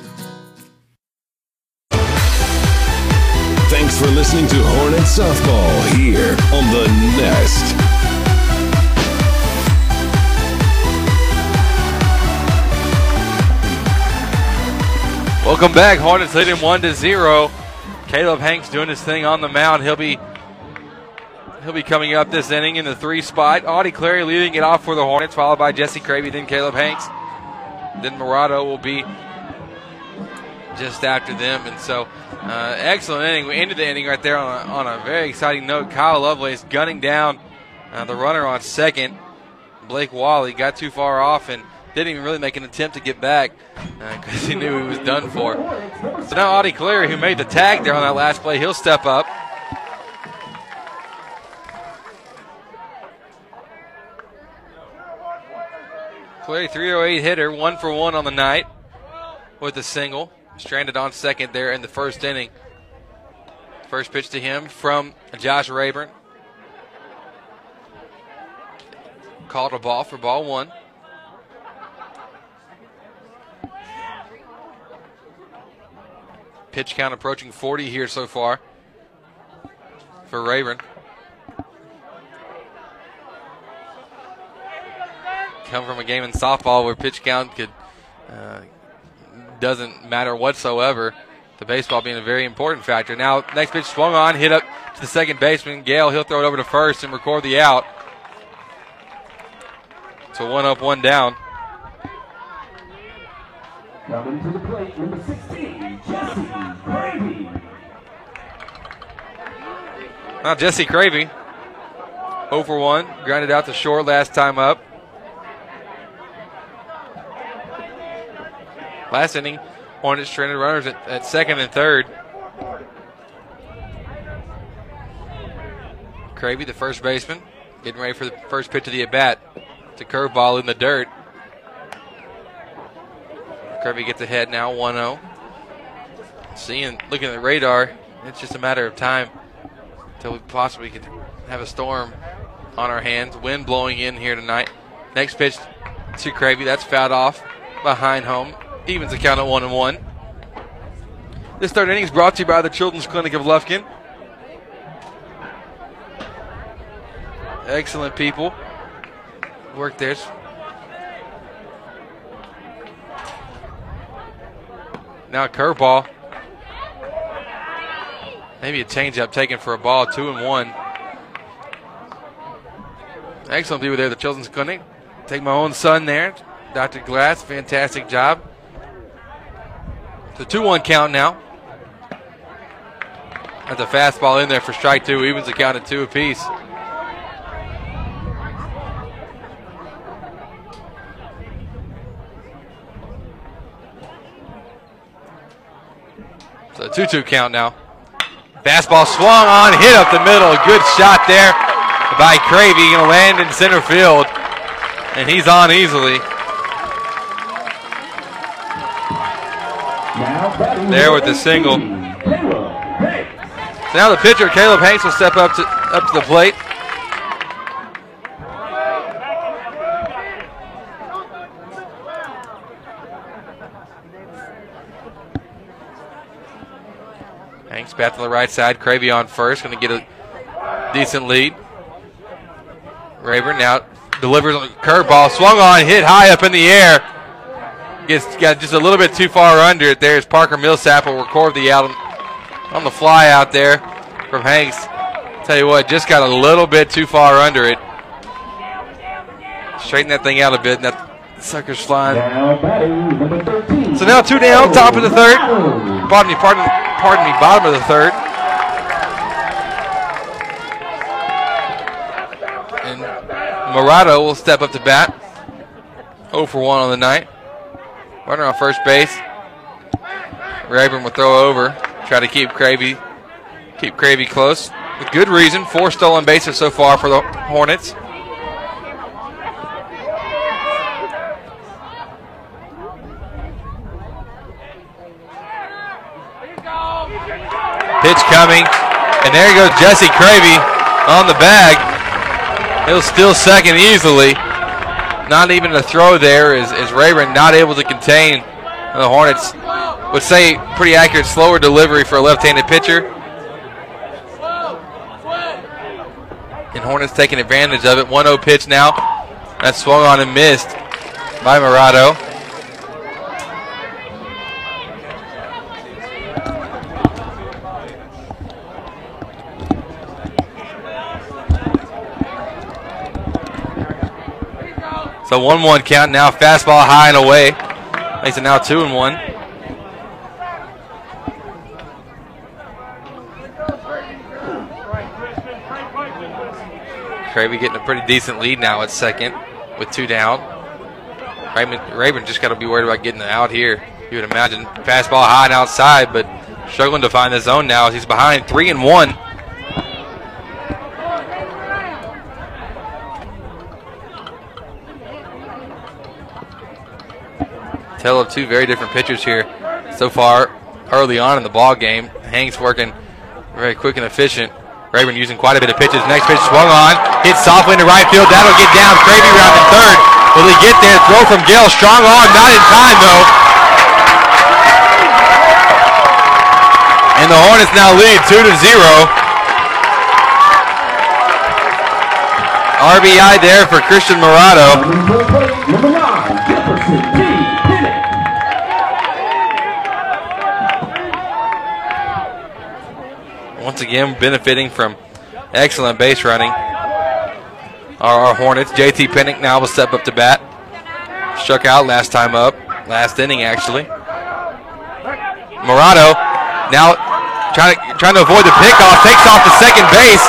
for listening to Hornet Softball here on the Nest. Welcome back. Hornets leading one to zero. Caleb Hanks doing his thing on the mound. He'll be he'll be coming up this inning in the three spot. Audie Clary leading it off for the Hornets, followed by Jesse Cravey, then Caleb Hanks. Then Morado will be just after them. And so, uh, excellent inning. We ended the inning right there on a, on a very exciting note. Kyle Lovelace gunning down uh, the runner on second. Blake Wally got too far off and didn't even really make an attempt to get back because uh, he knew he was done for. So now Audie Clary, who made the tag there on that last play, he'll step up. Clary, 308 hitter, one for one on the night with a single. Stranded on second there in the first inning. First pitch to him from Josh Rayburn. Called a ball for ball one. Pitch count approaching 40 here so far for Rayburn. Come from a game in softball where pitch count could uh, doesn't matter whatsoever. The baseball being a very important factor. Now, next pitch swung on, hit up to the second baseman. Gale, he'll throw it over to first and record the out. So one up, one down. Coming to the plate, number 16, Jesse Cravey. Now Jesse Cravey, 0 for 1, grounded out to short last time up. Last inning, Hornets stranded runners at, at second and third. Cravey, the first baseman, getting ready for the first pitch of the at bat. It's a curveball in the dirt. Cravey gets ahead now, 1 0. Seeing, looking at the radar, it's just a matter of time until we possibly could have a storm on our hands. Wind blowing in here tonight. Next pitch to Cravey. That's fouled off behind home. Evens the count at 1 and 1. This third inning is brought to you by the Children's Clinic of Lufkin. Excellent people. Work there. Now curveball. Maybe a changeup taken for a ball, two and one. Excellent people there, the Children's Clinic. Take my own son there, Dr. Glass. Fantastic job. It's a 2 1 count now. That's a fastball in there for strike two, evens the count at two apiece. So 2 2 count now. Fastball swung on, hit up the middle. Good shot there by Cravey. Going to land in center field. And he's on easily. There with the single. So now the pitcher, Caleb Hanks, will step up to up to the plate. Hanks back to the right side. Cravey on first. Going to get a decent lead. Rayburn now delivers a curveball. Swung on, hit high up in the air. Gets got just a little bit too far under it. There's Parker Millsap will record the out on the fly out there from Hanks. Tell you what, just got a little bit too far under it. Straighten that thing out a bit, and that sucker's flying. So now two down, top of the third. Pardon me, pardon, pardon me, bottom of the third. And Morado will step up to bat. 0 for 1 on the night. Runner on first base. Rayburn will throw over. Try to keep Cravey, keep Cravey close. With good reason. Four stolen bases so far for the Hornets. Pitch coming. And there goes Jesse Cravey on the bag. He'll steal second easily. Not even a throw there is, is Rayburn not able to contain the Hornets. Would say pretty accurate, slower delivery for a left-handed pitcher. And Hornets taking advantage of it. 1-0 pitch now. That swung on and missed by Morado. So 1 1 count now. Fastball high and away. Makes it now 2 and 1. Cravey getting a pretty decent lead now at second with two down. Raymond, Rayburn just got to be worried about getting out here. You would imagine fastball high and outside, but struggling to find the zone now as he's behind three and one. Tell of two very different pitchers here. so far early on in the ball game. Hanks working very quick and efficient. Rayburn using quite a bit of pitches. Next pitch swung on, hit softly into right field. That'll get down. Cravey round in third. Will he get there? Throw from Gale. Strong arm, not in time though. And the Hornets now lead two to zero. RBI there for Christian Morado. Number nine, Jefferson D. Bennett. Once again, benefiting from excellent base running. Our, our Hornets, JT Pennick now will step up to bat. Struck out last time up, last inning actually. Morado now trying to, trying to avoid the pickoff, takes off to second base.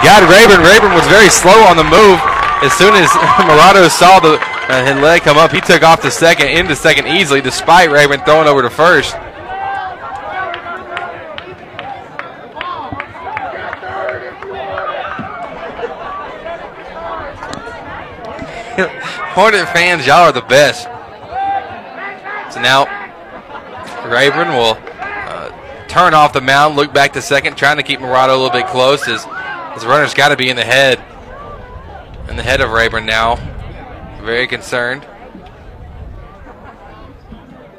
Got Rayburn. Rayburn was very slow on the move. As soon as Morado saw the uh, his leg come up, he took off to second, into second easily, despite Rayburn throwing over to first. Hornet fans, y'all are the best. So now Rayburn will uh, turn off the mound, look back to second, trying to keep Morado a little bit close. His, his runner's got to be in the head. In the head of Rayburn now. Very concerned.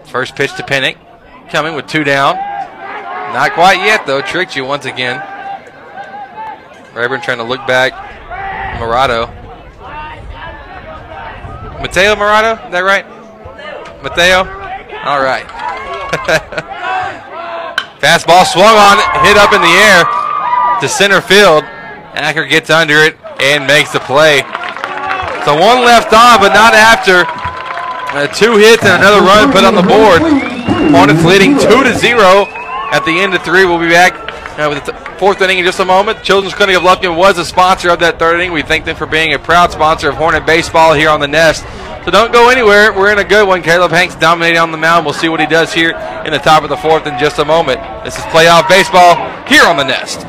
First pitch to Pennick. Coming with two down. Not quite yet, though. Tricked you once again. Rayburn trying to look back. Morado. Mateo Morado, is that right? Mateo? All right. Fastball swung on, hit up in the air to center field. Acker gets under it and makes the play. So one left on, but not after. Uh, two hits and another run put on the board. Hornets leading two to zero at the end of three. We'll be back uh, with the fourth inning in just a moment. Children's Clinic of Lufkin was a sponsor of that third inning. We thank them for being a proud sponsor of Hornet baseball here on the Nest. So don't go anywhere. We're in a good one. Caleb Hanks dominating on the mound. We'll see what he does here in the top of the fourth in just a moment. This is playoff baseball here on the Nest.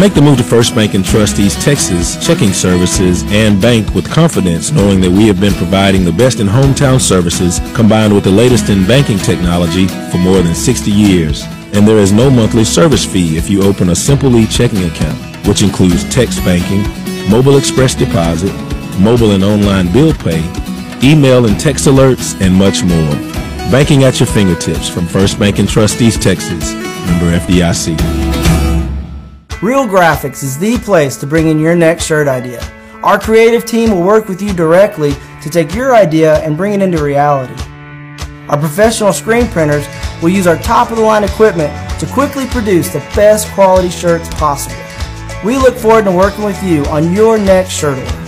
Make the move to First Bank and Trust East Texas checking services and bank with confidence knowing that we have been providing the best in hometown services combined with the latest in banking technology for more than 60 years. And there is no monthly service fee if you open a Simple E checking account, which includes text banking, mobile express deposit, mobile and online bill pay, email and text alerts, and much more. Banking at your fingertips from First Bank and Trust East Texas. Member FDIC. Real Graphics is the place to bring in your next shirt idea. Our creative team will work with you directly to take your idea and bring it into reality. Our professional screen printers will use our top of the line equipment to quickly produce the best quality shirts possible. We look forward to working with you on your next shirt order.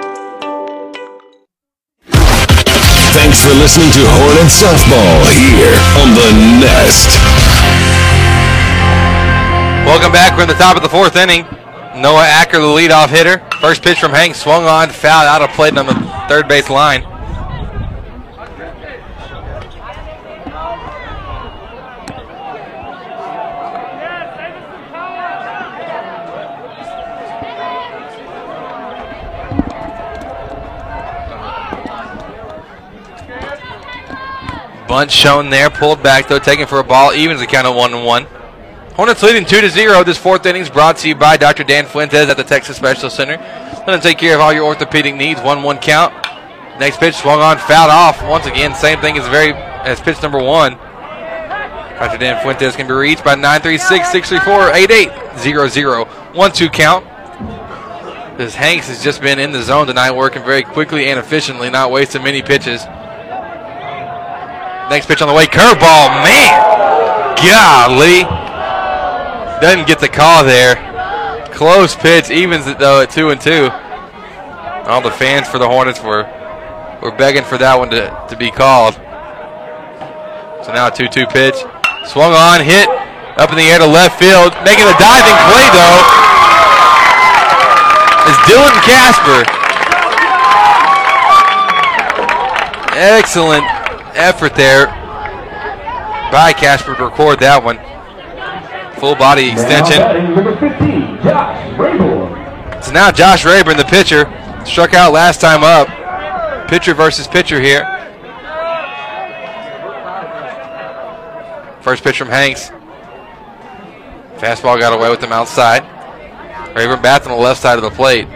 Thanks for listening to Hornet Softball here on the Nest. Welcome back. We're in the top of the fourth inning. Noah Acker, the leadoff hitter. First pitch from Hank swung on, foul out of play on the third base line. Bunt shown there, pulled back though, taken for a ball, evens the count of one and one. Hornets leading two to zero. This fourth inning is brought to you by Dr. Dan Fuentes at the Texas Specialist Center. Let them take care of all your orthopedic needs. One one count. Next pitch swung on, fouled off. Once again, same thing as very as pitch number one. Dr. Dan Fuentes can be reached by 936-634-8800. One two count. This Hanks has just been in the zone tonight, working very quickly and efficiently, not wasting many pitches. Next pitch on the way, curveball, man. Golly. Doesn't get the call there. Close pitch, evens it though at two and two. All the fans for the Hornets were were begging for that one to, to be called. So now a 2 2 pitch. Swung on, hit up in the air to left field. Making the diving play, though, is Dylan Casper. Excellent effort there by Casper to record that one. Full body extension. Number 15, Josh Rayburn. So now Josh Rayburn, the pitcher, struck out last time up. Pitcher versus pitcher here. First pitch from Hanks. Fastball got away with him outside. Rayburn bats on the left side of the plate.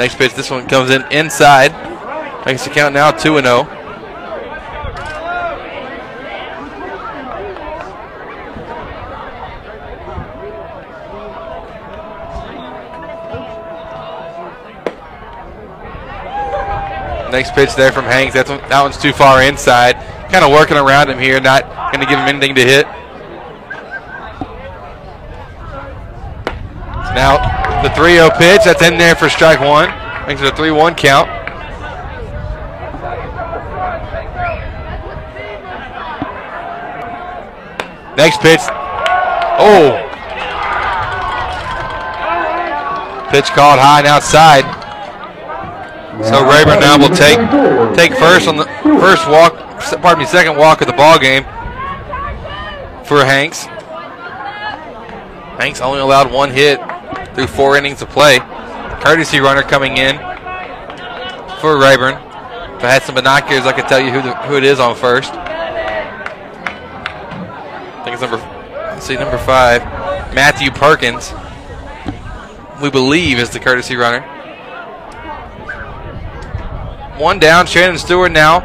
Next pitch, this one comes in inside. Makes the count now 2 0. Next pitch there from Hanks. That's that one's too far inside. Kind of working around him here, not going to give him anything to hit. 3 0 pitch. That's in there for strike one. Makes it a 3 1 count. Next pitch. Oh. Pitch called high and outside. So Rayburn now will take take first on the first walk, pardon me, second walk of the ball game for Hanks. Hanks only allowed one hit through four innings of play. Courtesy runner coming in for Rayburn. If I had some binoculars, I could tell you who the, who it is on first. I think it's number let's see number five, Matthew Perkins. We believe is the courtesy runner. One down. Shannon Stewart now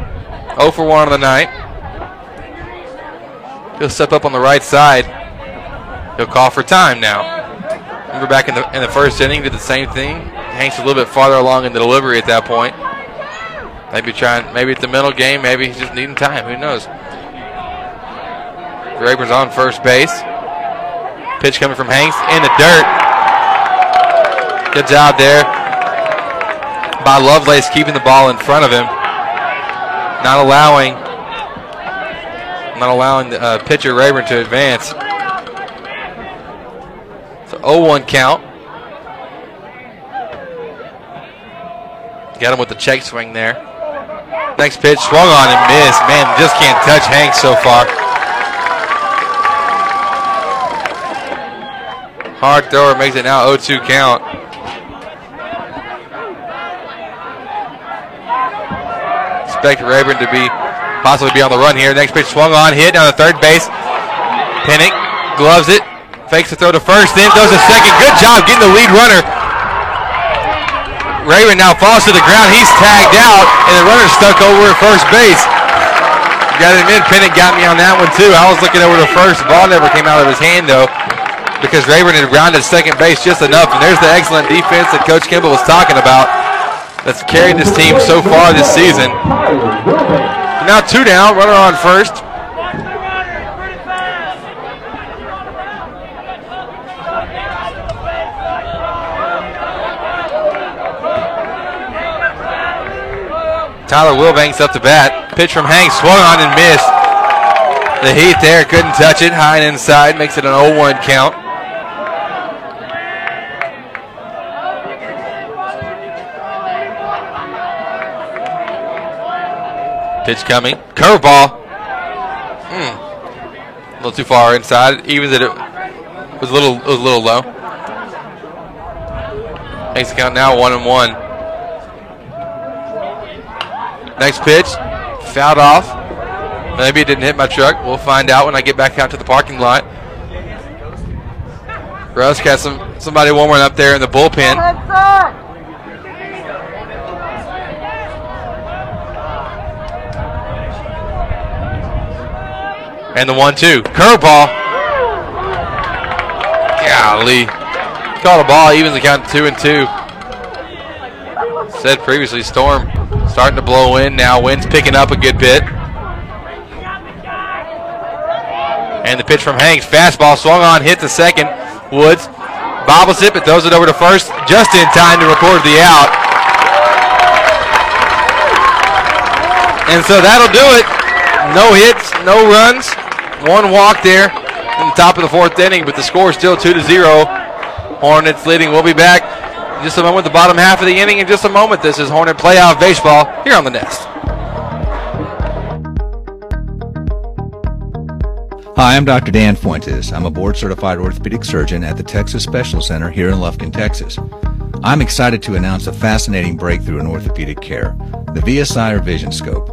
0 for 1 on the night. He'll step up on the right side. He'll call for time now. Remember back in the in the first inning, did the same thing. Hanks a little bit farther along in the delivery at that point. Maybe trying, maybe it's the mental game, maybe he's just needing time. Who knows? Rayburn's on first base. Pitch coming from Hanks in the dirt. Good job there by Lovelace keeping the ball in front of him, not allowing not allowing the uh, pitcher Rayburn to advance. So 0-1 count. Got him with the check swing there. Next pitch swung on and missed. Man, just can't touch Hank so far. Hard thrower makes it now 0-2 count. expect Rayburn to be possibly be on the run here. Next pitch swung on, hit down the third base. Pinnock gloves it, fakes the throw to first, then throws a second. Good job getting the lead runner. Rayburn now falls to the ground. He's tagged out, and the runner's stuck over at first base. Got him in. Pinnock got me on that one too. I was looking over to first. Ball never came out of his hand though, because Rayburn had rounded second base just enough. And there's the excellent defense that Coach Kimball was talking about that's carried this team so far this season. Now two down, runner on first. Tyler Wilbanks up to bat. Pitch from Hank swung on and missed. The heat there, couldn't touch it. High and inside, makes it an 0-1 count. Pitch coming. Curveball. Hmm. A little too far inside. Even that it was a little it was a little low. Makes the count now one and one. Next pitch. Fouled off. Maybe it didn't hit my truck. We'll find out when I get back out to the parking lot. Rusk has some somebody warming up there in the bullpen. And the one two. Curveball. Golly. Caught a ball, evens the count two and two. Said previously, Storm Starting to blow in now. Wind's picking up a good bit. And the pitch from Hanks. Fastball swung on, hit the second. Woods bobbles it, but throws it over to first just in time to record the out. And so that'll do it. No hits, no runs, one walk there in the top of the fourth inning, but the score is still 2 to 0. Hornets leading. We'll be back just a moment, the bottom half of the inning in just a moment. This is Hornet Playoff Baseball here on the Nest. Hi, I'm Dr. Dan Fuentes. I'm a board certified orthopedic surgeon at the Texas Special Center here in Lufkin, Texas. I'm excited to announce a fascinating breakthrough in orthopedic care the VSI or Vision Scope.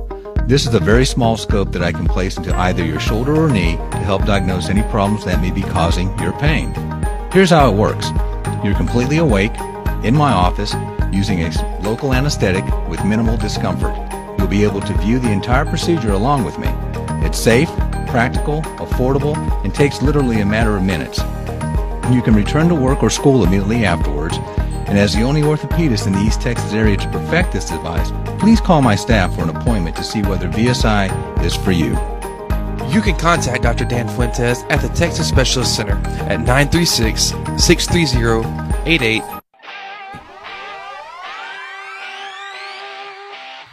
This is a very small scope that I can place into either your shoulder or knee to help diagnose any problems that may be causing your pain. Here's how it works you're completely awake in my office using a local anesthetic with minimal discomfort. You'll be able to view the entire procedure along with me. It's safe, practical, affordable, and takes literally a matter of minutes. You can return to work or school immediately afterwards. And as the only orthopedist in the East Texas area to perfect this device, please call my staff for an appointment to see whether VSI is for you. You can contact Dr. Dan Fuentes at the Texas Specialist Center at 936 630 88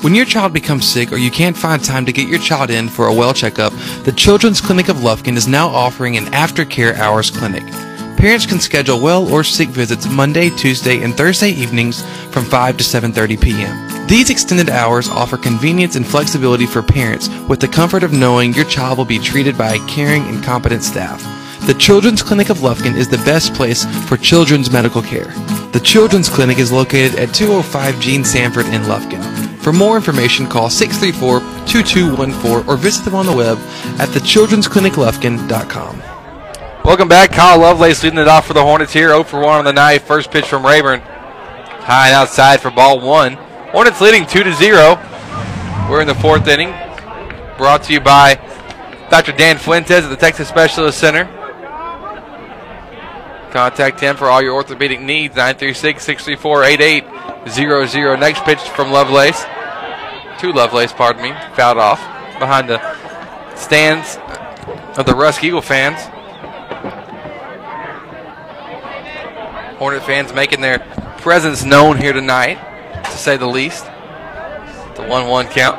When your child becomes sick or you can't find time to get your child in for a well checkup, the Children's Clinic of Lufkin is now offering an aftercare hours clinic. Parents can schedule well or sick visits Monday, Tuesday, and Thursday evenings from 5 to 7:30 p.m. These extended hours offer convenience and flexibility for parents with the comfort of knowing your child will be treated by a caring and competent staff. The Children's Clinic of Lufkin is the best place for children's medical care. The Children's Clinic is located at 205 Gene Sanford in Lufkin. For more information, call 634-2214 or visit them on the web at thechildren'scliniclufkin.com. Welcome back. Kyle Lovelace leading it off for the Hornets here. 0 for 1 on the night. First pitch from Rayburn. High and outside for ball one. Hornets leading 2 to 0. We're in the fourth inning. Brought to you by Dr. Dan Fuentes at the Texas Specialist Center. Contact him for all your orthopedic needs. 936 634 8800. Next pitch from Lovelace. To Lovelace, pardon me. Fouled off behind the stands of the Rusk Eagle fans. Hornet fans making their presence known here tonight, to say the least. The 1 1 count.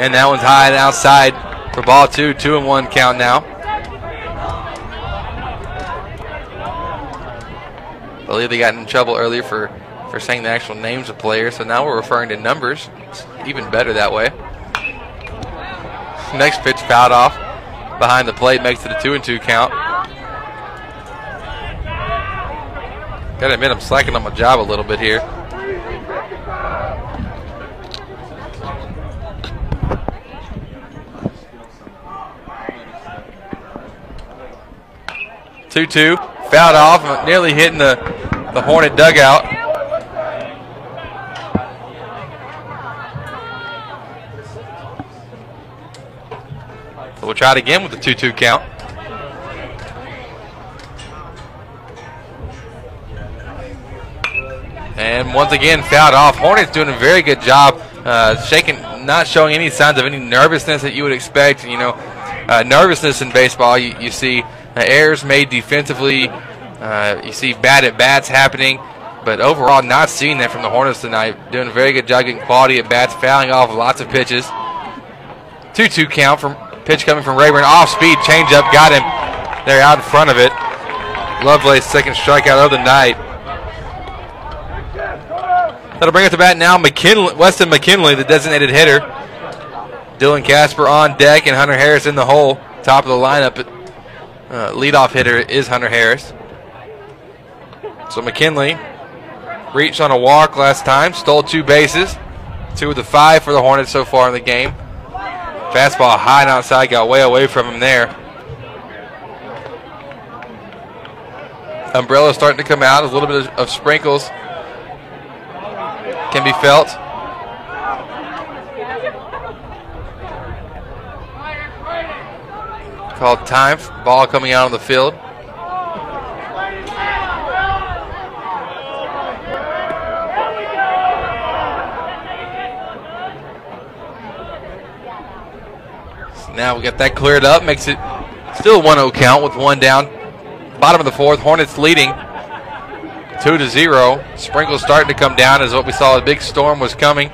And that one's high and outside for ball two. 2 and 1 count now. I believe they got in trouble earlier for, for saying the actual names of players, so now we're referring to numbers. It's even better that way. Next pitch fouled off behind the plate makes it a 2 and 2 count. Gotta admit, I'm slacking on my job a little bit here. Two-two, fouled off, nearly hitting the the Hornet dugout. So we'll try it again with the 2-2 count. And once again, fouled off. Hornets doing a very good job, uh, shaking, not showing any signs of any nervousness that you would expect. You know, uh, nervousness in baseball, you, you see uh, errors made defensively. Uh, you see bad at bats happening, but overall, not seeing that from the Hornets tonight. Doing a very good job getting quality at bats, fouling off lots of pitches. 2 2 count from pitch coming from Rayburn. Off speed, changeup, got him there out in front of it. Lovelace, second strikeout of the night. That'll bring us to bat now. McKinley, Weston McKinley, the designated hitter. Dylan Casper on deck and Hunter Harris in the hole. Top of the lineup. Uh, leadoff hitter is Hunter Harris. So McKinley reached on a walk last time, stole two bases. Two of the five for the Hornets so far in the game. Fastball high and outside, got way away from him there. Umbrella starting to come out, a little bit of, of sprinkles can be felt. Called time. Ball coming out on the field. Now we got that cleared up. Makes it still 1 0 count with one down. Bottom of the fourth. Hornets leading 2 to 0. Sprinkles starting to come down as what we saw. A big storm was coming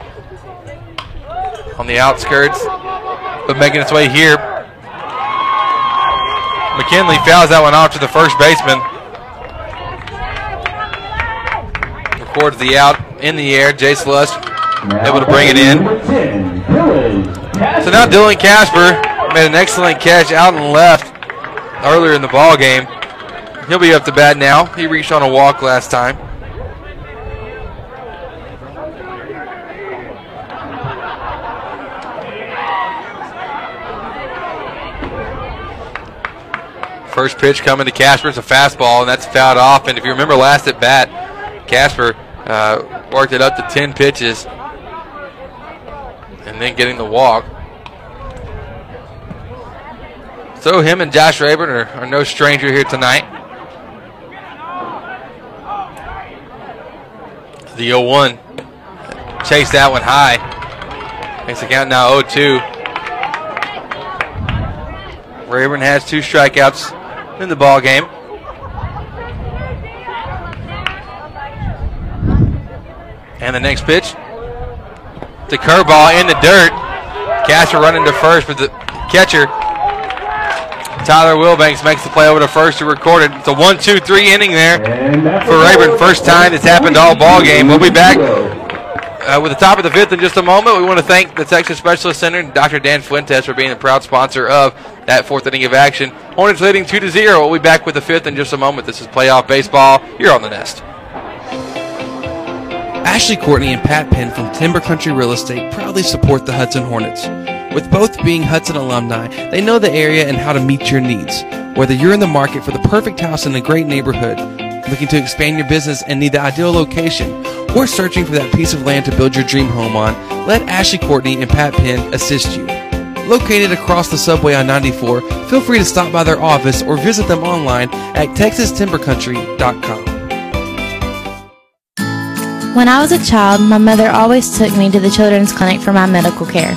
on the outskirts, but making its way here. McKinley fouls that one off to the first baseman. Records the out in the air. Jace Lusk able to bring it in. So now Dylan Casper made an excellent catch out and left earlier in the ball game. He'll be up to bat now. He reached on a walk last time. First pitch coming to Casper. It's a fastball, and that's fouled off. And if you remember last at bat, Casper uh, worked it up to 10 pitches and then getting the walk. So him and Josh Rayburn are, are no stranger here tonight. The 0-1 chase that one high. Makes the count now 0-2. Rayburn has two strikeouts in the ball game. And the next pitch, the curveball in the dirt. Casper running to first, but the catcher Tyler Wilbanks makes the play over to first to record it. It's a one, two, three inning there for Rayburn. First time it's happened all ball game. We'll be back uh, with the top of the fifth in just a moment. We want to thank the Texas Specialist Center and Dr. Dan Fuentes for being the proud sponsor of that fourth inning of action. Hornets leading two to zero. We'll be back with the fifth in just a moment. This is playoff baseball. You're on the nest. Ashley Courtney and Pat Penn from Timber Country Real Estate proudly support the Hudson Hornets. With both being Hudson alumni, they know the area and how to meet your needs. Whether you're in the market for the perfect house in a great neighborhood, looking to expand your business and need the ideal location, or searching for that piece of land to build your dream home on, let Ashley Courtney and Pat Penn assist you. Located across the subway on 94, feel free to stop by their office or visit them online at texastimbercountry.com. When I was a child, my mother always took me to the children's clinic for my medical care.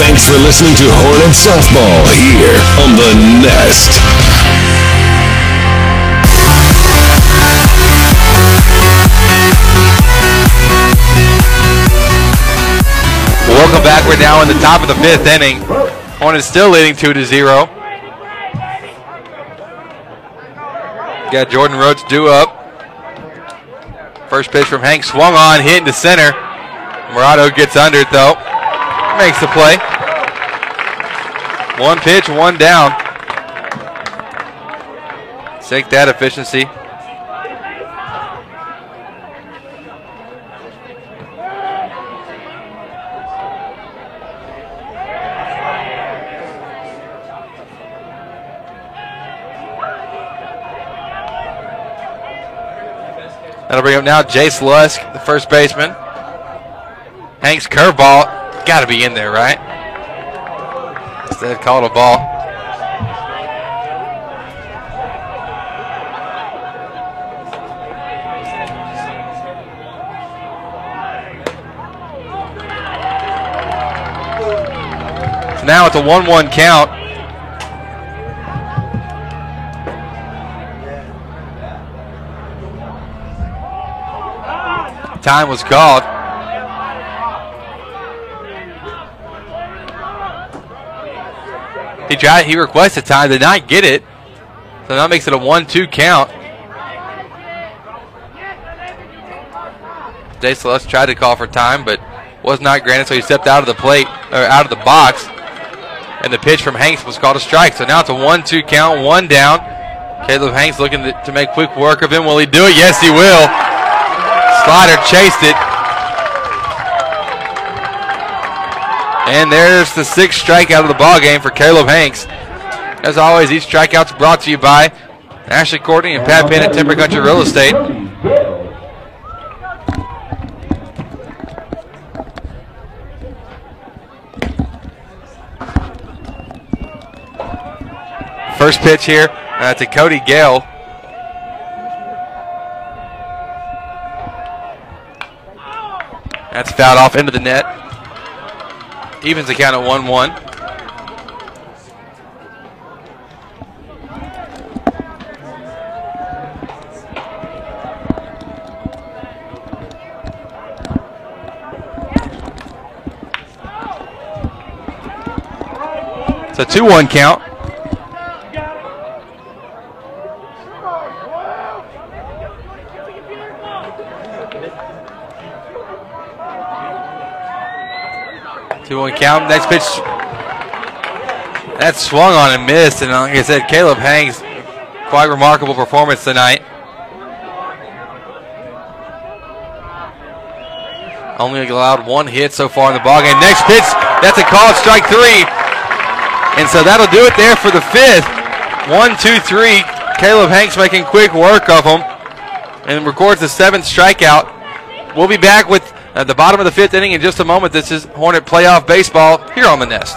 Thanks for listening to Hornet Softball here on The Nest. Welcome back. We're now in the top of the fifth inning. Hornets still leading 2 to 0. Got Jordan Rhodes due up. First pitch from Hank swung on, hit into center. Morado gets under it though. Makes the play. One pitch, one down. Take that efficiency. That'll bring up now Jace Lusk, the first baseman. Hank's curveball, got to be in there, right? Instead, called a ball. Now it's a 1 1 count. Time was called. He tried. He requested time, did not get it. So that makes it a one-two count. Jace Lusk tried to call for time, but was not granted. So he stepped out of the plate or out of the box. And the pitch from Hanks was called a strike. So now it's a 1 2 count, one down. Caleb Hanks looking to, to make quick work of him. Will he do it? Yes, he will. Slider chased it. And there's the sixth strikeout of the ball game for Caleb Hanks. As always, these strikeouts brought to you by Ashley Courtney and Pat Penn at Timber Country Real Estate. First pitch here uh, to Cody Gale. That's fouled off into the net. Evens the count at 1 1. It's a 2 1 count. Two one count. Next pitch. That swung on and missed. And like I said, Caleb Hanks, quite remarkable performance tonight. Only allowed one hit so far in the ballgame. Next pitch, that's a called strike three. And so that'll do it there for the fifth. One, two, three. Caleb Hanks making quick work of him and records the seventh strikeout. We'll be back with at the bottom of the fifth inning in just a moment. This is Hornet Playoff Baseball here on the Nest.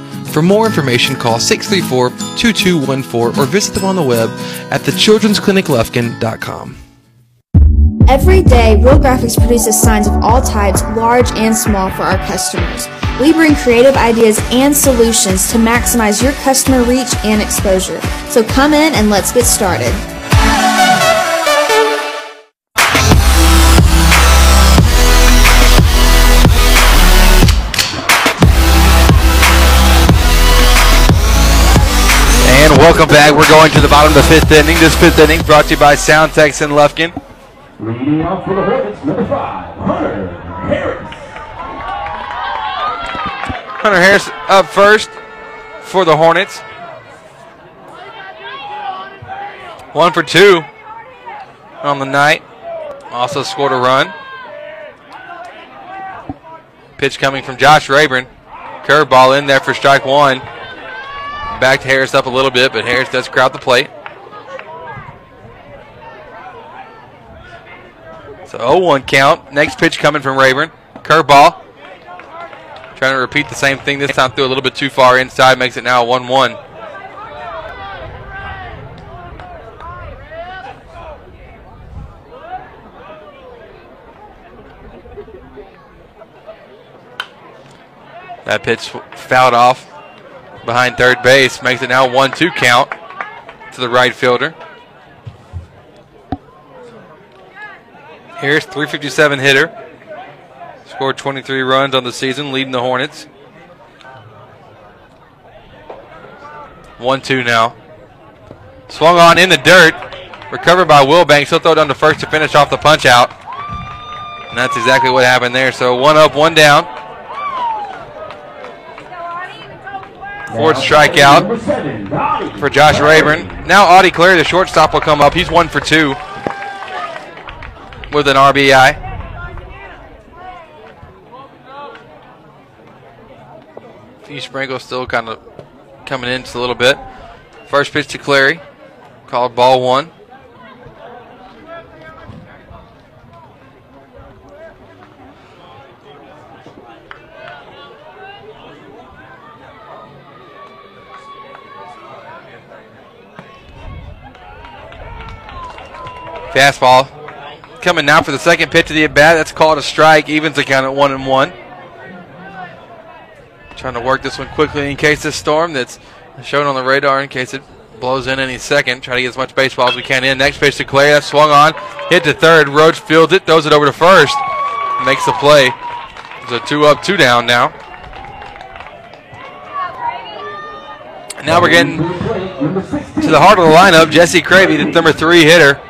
For more information, call 634-2214 or visit them on the web at thechildren'scliniclufkin.com. Every day, Real Graphics produces signs of all types, large and small, for our customers. We bring creative ideas and solutions to maximize your customer reach and exposure. So come in and let's get started. And welcome back. We're going to the bottom of the fifth inning. This fifth inning brought to you by Soundtex and Lufkin. Leading off for the Hornets, number five, Hunter Harris. Hunter Harris up first for the Hornets. One for two on the night. Also scored a run. Pitch coming from Josh Rayburn. Curveball in there for strike one. Backed Harris up a little bit, but Harris does crowd the plate. So 0-1 count. Next pitch coming from Rayburn. Curveball. Trying to repeat the same thing this time threw a little bit too far inside. Makes it now 1-1. That pitch fouled off behind third base. Makes it now 1-2 count to the right fielder. Harris, 357 hitter. Scored 23 runs on the season, leading the Hornets. 1 2 now. Swung on in the dirt. Recovered by Wilbanks. He'll throw down to first to finish off the punch out. And that's exactly what happened there. So one up, one down. Fourth strikeout for Josh Rayburn. Now Audie Clary, the shortstop, will come up. He's one for two with an RBI. Few sprinkles still kind of coming in just a little bit. First pitch to Clary, called ball one. Fastball coming now for the second pitch of the at bat. That's called a strike. Evens the count at one and one. Trying to work this one quickly in case this storm that's shown on the radar in case it blows in any second. Try to get as much baseball as we can in. Next pitch to Clary. That's swung on. Hit to third. Roach fields it. Throws it over to first. Makes the play. It's a two up, two down now. Now we're getting to the heart of the lineup. Jesse Cravey, the number three hitter.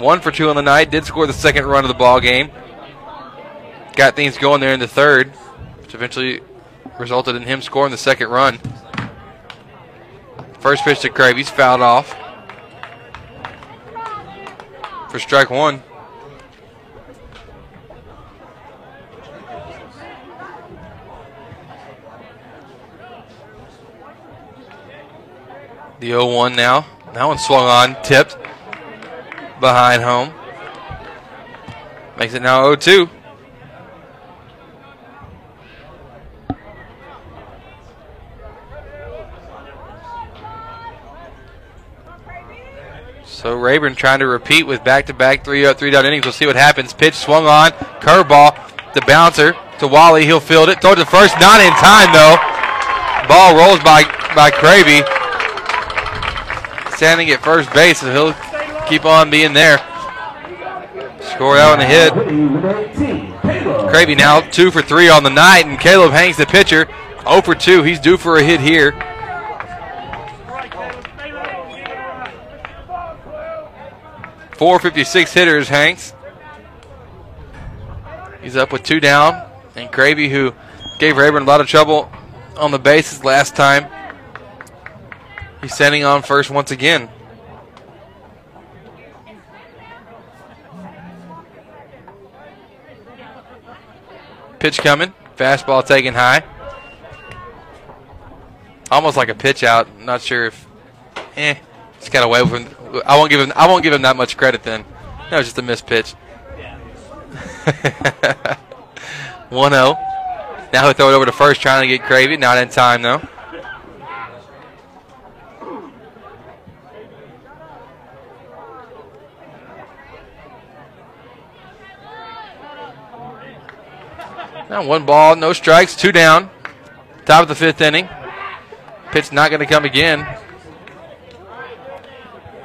One for two on the night. Did score the second run of the ball game. Got things going there in the third, which eventually resulted in him scoring the second run. First pitch to Cravey's fouled off for strike one. The 0 1 now. That one swung on, tipped behind home. Makes it now 0 2. So Rayburn trying to repeat with back-to-back three up, three down innings. We'll see what happens. Pitch swung on, curveball, the bouncer to Wally. He'll field it. Throw to first, not in time though. Ball rolls by by Cravey. Standing at first base, so he'll keep on being there. Score out on the hit. Cravey now two for three on the night, and Caleb Hanks the pitcher, 0 for 2. He's due for a hit here. Four fifty-six hitters, Hanks. He's up with two down, and Cravey, who gave Rayburn a lot of trouble on the bases last time, he's sending on first once again. Pitch coming. Fastball taken high. Almost like a pitch out. Not sure if. Eh. Just got away him. I won't give him. I won't give him that much credit. Then that was just a missed pitch. 1-0. Now he'll throw it over to first, trying to get Cravey. Not in time though. Now one ball, no strikes, two down. Top of the fifth inning. Pitch not going to come again.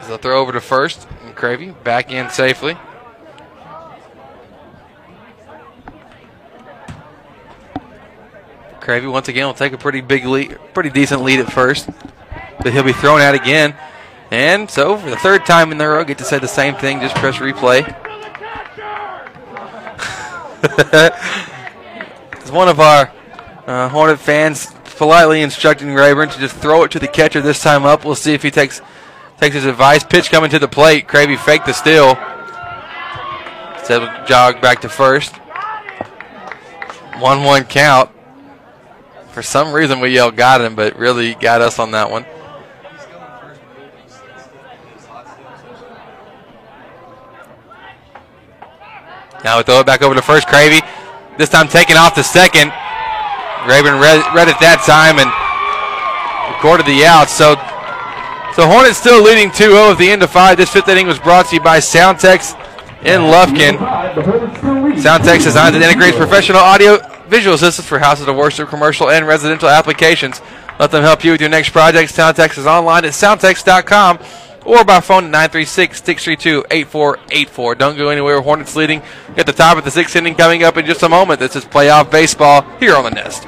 They'll throw over to first. And Cravey back in safely. Cravey once again will take a pretty big lead, pretty decent lead at first, but he'll be thrown out again. And so for the third time in the row, get to say the same thing. Just press replay. One of our uh, Hornet fans politely instructing Rayburn to just throw it to the catcher this time up. We'll see if he takes takes his advice. Pitch coming to the plate. Cravey faked the steal. Of jog back to first. 1 1 count. For some reason, we yelled got him, but really got us on that one. Now we throw it back over to first. Cravey. This time taking off the second. Rayburn read, read it that time and recorded the out. So, so Hornets still leading 2-0 at the end of five. This fifth inning was brought to you by Soundtex in Lufkin. Soundtex designed and integrates professional audio visual systems for houses of worship, commercial, and residential applications. Let them help you with your next project. Soundtex is online at soundtex.com or by phone at 936-632-8484. Don't go anywhere. Hornets leading at the top of the sixth inning coming up in just a moment. This is playoff baseball here on the Nest.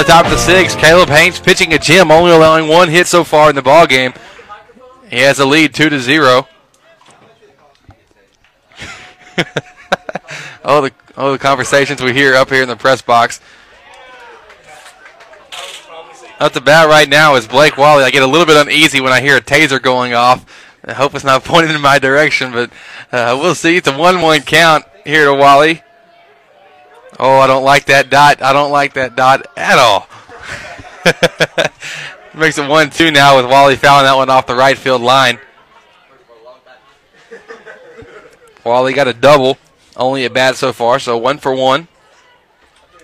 The top of the six. Caleb Hanks pitching a gym, only allowing one hit so far in the ball game. He has a lead, two to zero. oh, the oh the conversations we hear up here in the press box. Up the bat right now is Blake Wally. I get a little bit uneasy when I hear a taser going off. I hope it's not pointed in my direction, but uh, we'll see. It's a one-one count here to Wally. Oh, I don't like that dot. I don't like that dot at all. Makes it 1 2 now with Wally fouling that one off the right field line. Wally got a double, only a bat so far, so one for one.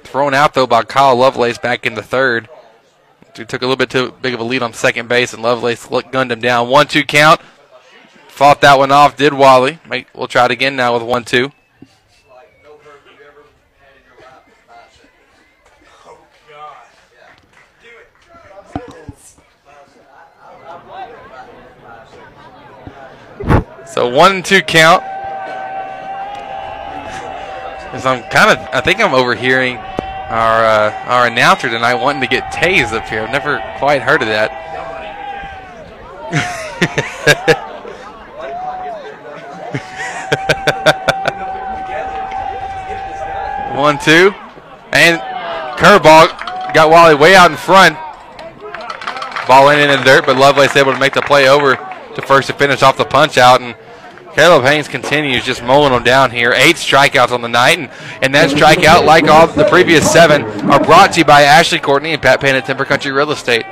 Thrown out, though, by Kyle Lovelace back in the third. He took a little bit too big of a lead on second base, and Lovelace gunned him down. 1 2 count. Fought that one off, did Wally. We'll try it again now with 1 2. So one and two count. Because I'm kind of, I think I'm overhearing our uh, our announcer tonight wanting to get tased up here. I've never quite heard of that. One, two, and curveball got Wally way out in front. Ball went in the dirt, but Lovelace able to make the play over to first to finish off the punch out. And Caleb Hanks continues just mowing them down here. Eight strikeouts on the night, and, and that strikeout, like all the previous seven, are brought to you by Ashley Courtney and Pat Penn at Timber Country Real Estate.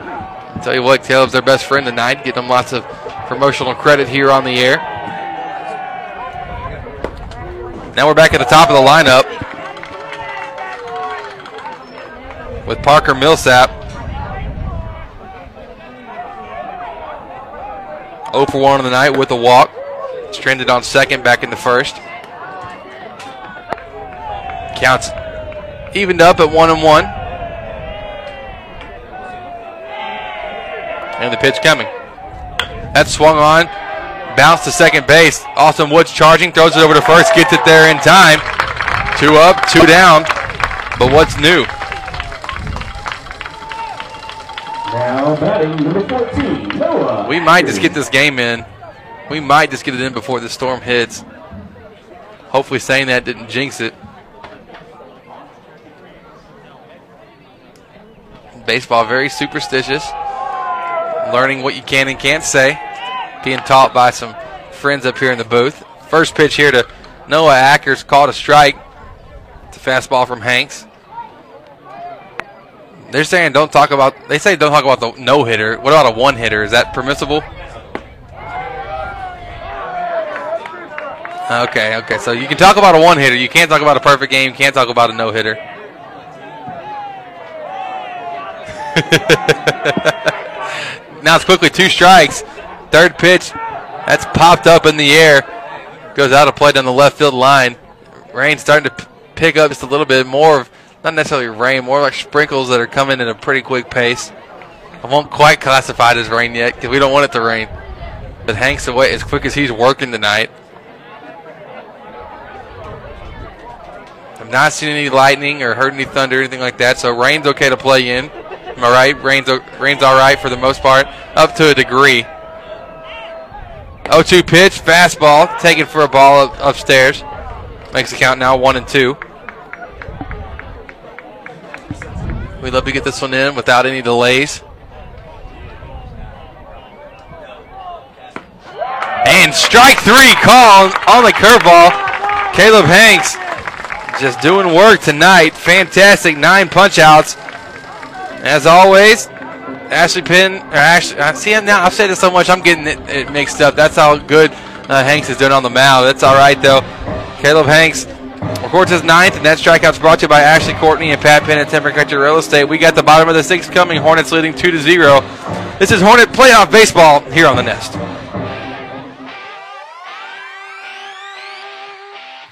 I'll tell you what, Caleb's their best friend tonight, getting them lots of promotional credit here on the air. Now we're back at the top of the lineup with Parker Millsap. 0 for 1 on the night with a walk. Stranded on second back in the first. Counts evened up at 1 and 1. And the pitch coming. That's swung on. Bounce to second base. Austin Woods charging, throws it over to first, gets it there in time. Two up, two down. But what's new? Now batting number 14, We might just get this game in. We might just get it in before the storm hits. Hopefully, saying that didn't jinx it. Baseball, very superstitious. Learning what you can and can't say. Being taught by some friends up here in the booth. First pitch here to Noah Ackers, called a strike. It's a fastball from Hanks. They're saying don't talk about. They say don't talk about the no hitter. What about a one hitter? Is that permissible? Okay, okay. So you can talk about a one hitter. You can't talk about a perfect game. You can't talk about a no hitter. now it's quickly two strikes. Third pitch. That's popped up in the air. Goes out of play down the left field line. Rain starting to pick up just a little bit more of not necessarily rain, more like sprinkles that are coming at a pretty quick pace. I won't quite classify it as rain yet because we don't want it to rain. But Hank's away as quick as he's working tonight. I've not seen any lightning or heard any thunder or anything like that, so rain's okay to play in. Am I right? Rain's, rain's all right for the most part, up to a degree. 0-2 pitch, fastball, taken for a ball up, upstairs. Makes the count now one and two. We'd love to get this one in without any delays. And strike three call on the curveball. Caleb Hanks just doing work tonight. Fantastic nine punch outs. As always, Ashley Penn, or Ashley, I see now. I've said it so much, I'm getting it, it mixed up. That's how good uh, Hanks is doing on the mound. That's all right though. Caleb Hanks records his ninth, and that strikeout's brought to you by Ashley Courtney and Pat Penn at Timber Country Real Estate. We got the bottom of the sixth coming. Hornets leading two to zero. This is Hornet playoff baseball here on the Nest.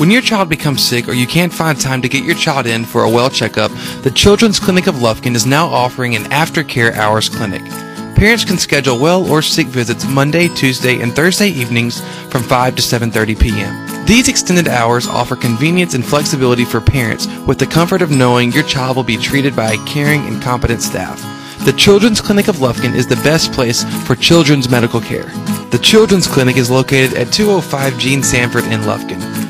When your child becomes sick or you can't find time to get your child in for a well checkup, the Children's Clinic of Lufkin is now offering an aftercare hours clinic. Parents can schedule well or sick visits Monday, Tuesday, and Thursday evenings from 5 to 7:30 p.m. These extended hours offer convenience and flexibility for parents with the comfort of knowing your child will be treated by a caring and competent staff. The Children's Clinic of Lufkin is the best place for children's medical care. The Children's Clinic is located at 205 Gene Sanford in Lufkin.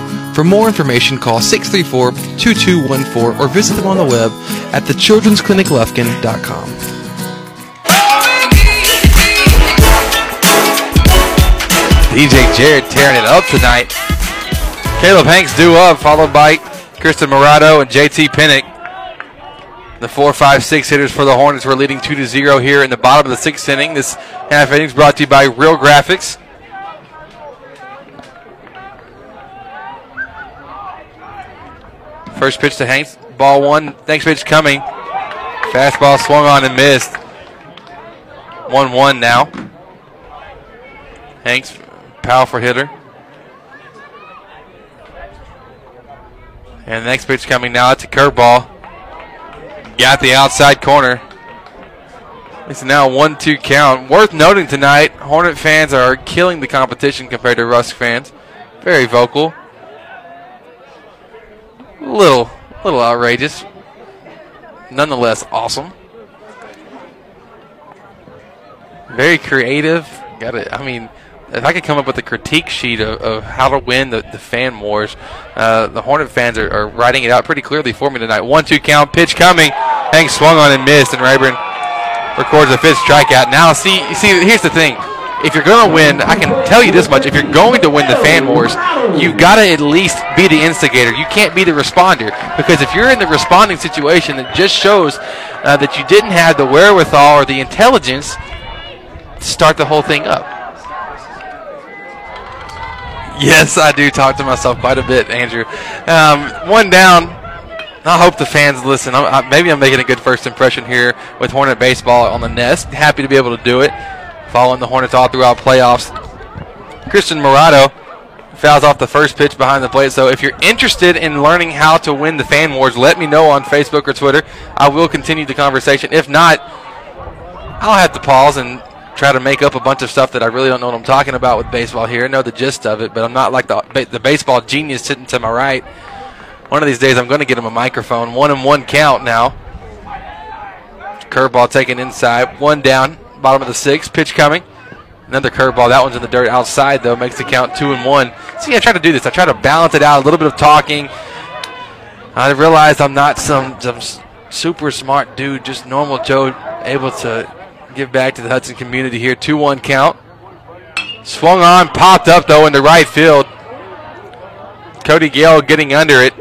For more information, call 634-2214 or visit them on the web at thechildren'scliniclufkin.com. DJ Jared tearing it up tonight. Caleb Hanks due up, followed by Christian Morado and JT Pinnock. The four, five, six hitters for the Hornets were leading two to zero here in the bottom of the sixth inning. This half inning is brought to you by Real Graphics. First pitch to Hanks, ball one. Next pitch coming. Fastball swung on and missed. 1 1 now. Hanks, powerful hitter. And the next pitch coming now. It's a curveball. Got the outside corner. It's now 1 2 count. Worth noting tonight, Hornet fans are killing the competition compared to Rusk fans. Very vocal. A little, little outrageous. Nonetheless, awesome. Very creative. Got it. I mean, if I could come up with a critique sheet of, of how to win the, the fan wars, uh, the Hornet fans are, are writing it out pretty clearly for me tonight. One two count, pitch coming. Hank swung on and missed, and Rayburn records a fifth strikeout. Now, see, see, here's the thing. If you're going to win, I can tell you this much. If you're going to win the fan wars, you've got to at least be the instigator. You can't be the responder. Because if you're in the responding situation, it just shows uh, that you didn't have the wherewithal or the intelligence to start the whole thing up. Yes, I do talk to myself quite a bit, Andrew. Um, one down. I hope the fans listen. I, I, maybe I'm making a good first impression here with Hornet baseball on the nest. Happy to be able to do it. Following the Hornets all throughout playoffs. Christian Morado fouls off the first pitch behind the plate. So if you're interested in learning how to win the fan wars, let me know on Facebook or Twitter. I will continue the conversation. If not, I'll have to pause and try to make up a bunch of stuff that I really don't know what I'm talking about with baseball here. I know the gist of it, but I'm not like the the baseball genius sitting to my right. One of these days, I'm going to get him a microphone. One and one count now. Curveball taken inside. One down. Bottom of the sixth. Pitch coming. Another curveball. That one's in the dirt outside, though. Makes the count two and one. See, I try to do this. I try to balance it out. A little bit of talking. I realized I'm not some, some super smart dude, just normal Joe, able to give back to the Hudson community here. 2 1 count. Swung on, popped up, though, into right field. Cody Gale getting under it,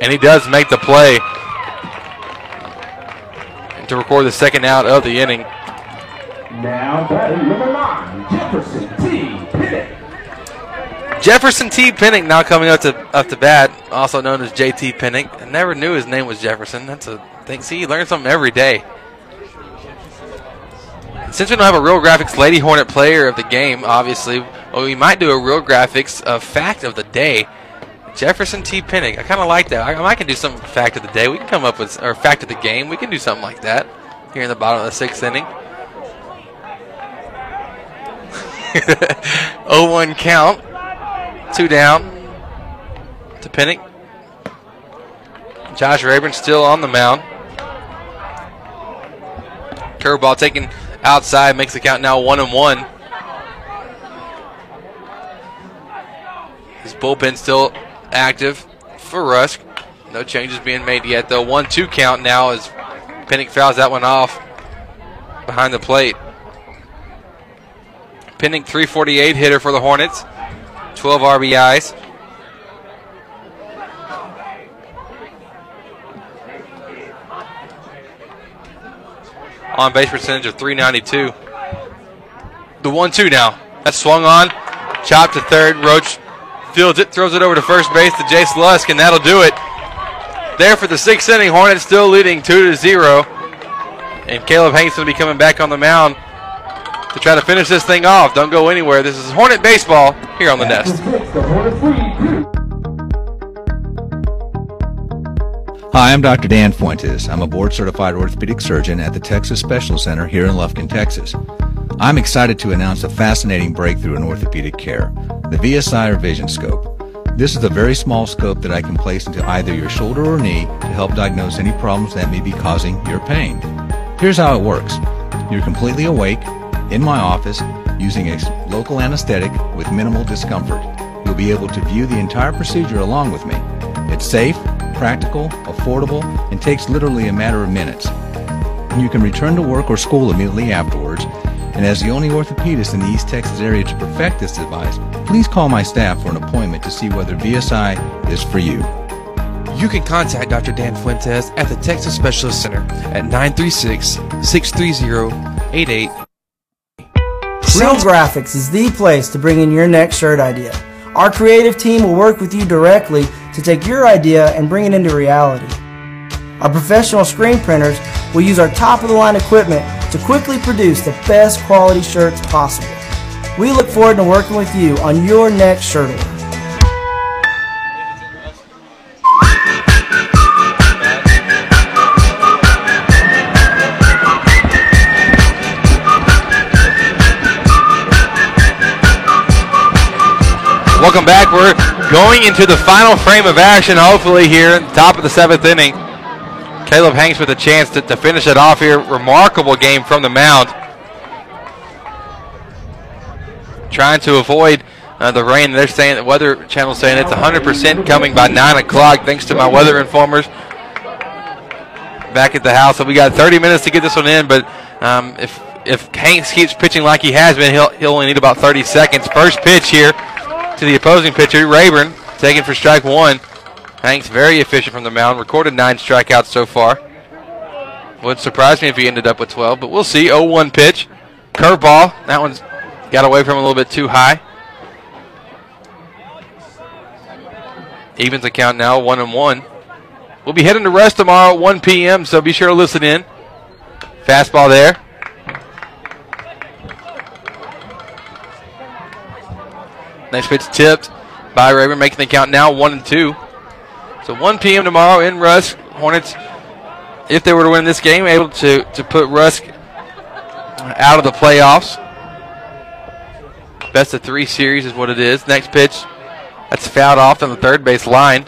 and he does make the play to record the second out of the inning. Now batting number nine, Jefferson T. Pinnick. Jefferson T. Pinnick now coming up to up to bat, also known as JT Pinnick. I never knew his name was Jefferson. That's a thing. See, you learn something every day. Since we don't have a real graphics Lady Hornet player of the game, obviously, well, we might do a real graphics uh, fact of the day. Jefferson T. Pinnick. I kind of like that. I, I can do some fact of the day. We can come up with or fact of the game. We can do something like that here in the bottom of the sixth inning. 0-1 count. Two down to Pinnick. Josh Rayburn still on the mound. Curveball taken outside makes the count now one and one. His bullpen still active for Rusk. No changes being made yet, though. One two count now as Pinnick fouls that one off behind the plate. Pinnick 348 hitter for the Hornets. 12 RBIs. On base percentage of 392. The 1 2 now. That's swung on. Chop to third. Roach fields it, throws it over to first base to Jace Lusk, and that'll do it. There for the sixth inning. Hornets still leading 2 to 0. And Caleb Hanks will be coming back on the mound to try to finish this thing off. Don't go anywhere. This is Hornet Baseball here on the Nest. Hi, I'm Dr. Dan Fuentes. I'm a board certified orthopedic surgeon at the Texas Special Center here in Lufkin, Texas. I'm excited to announce a fascinating breakthrough in orthopedic care the VSI or Vision Scope. This is a very small scope that I can place into either your shoulder or knee to help diagnose any problems that may be causing your pain. Here's how it works you're completely awake in my office using a local anesthetic with minimal discomfort. You'll be able to view the entire procedure along with me. It's safe, practical, affordable, and takes literally a matter of minutes. You can return to work or school immediately afterwards. And as the only orthopedist in the East Texas area to perfect this device, please call my staff for an appointment to see whether VSI is for you. You can contact Dr. Dan Fuentes at the Texas Specialist Center at 936 630 88. Real Graphics is the place to bring in your next shirt idea. Our creative team will work with you directly to take your idea and bring it into reality. Our professional screen printers will use our top of the line equipment to quickly produce the best quality shirts possible. We look forward to working with you on your next shirt order. Welcome back. We're going into the final frame of action, hopefully, here the top of the seventh inning. Caleb Hanks with a chance to, to finish it off here. Remarkable game from the mound. Trying to avoid uh, the rain. They're saying the Weather Channel saying it's 100% coming by 9 o'clock, thanks to my weather informers back at the house. So we got 30 minutes to get this one in, but um, if if Hanks keeps pitching like he has been, he'll, he'll only need about 30 seconds. First pitch here to the opposing pitcher, Rayburn, taken for strike one. Hanks very efficient from the mound, recorded nine strikeouts so far. Wouldn't surprise me if he ended up with 12, but we'll see. 0-1 pitch. Curveball. That one's got away from him a little bit too high. Evens account now, 1 and 1. We'll be heading to Rusk tomorrow at 1 p.m., so be sure to listen in. Fastball there. Next pitch tipped by Rayburn, making the count now 1 and 2. So 1 p.m. tomorrow in Rusk. Hornets, if they were to win this game, able to, to put Rusk out of the playoffs. Best of three series is what it is. Next pitch, that's fouled off on the third base line.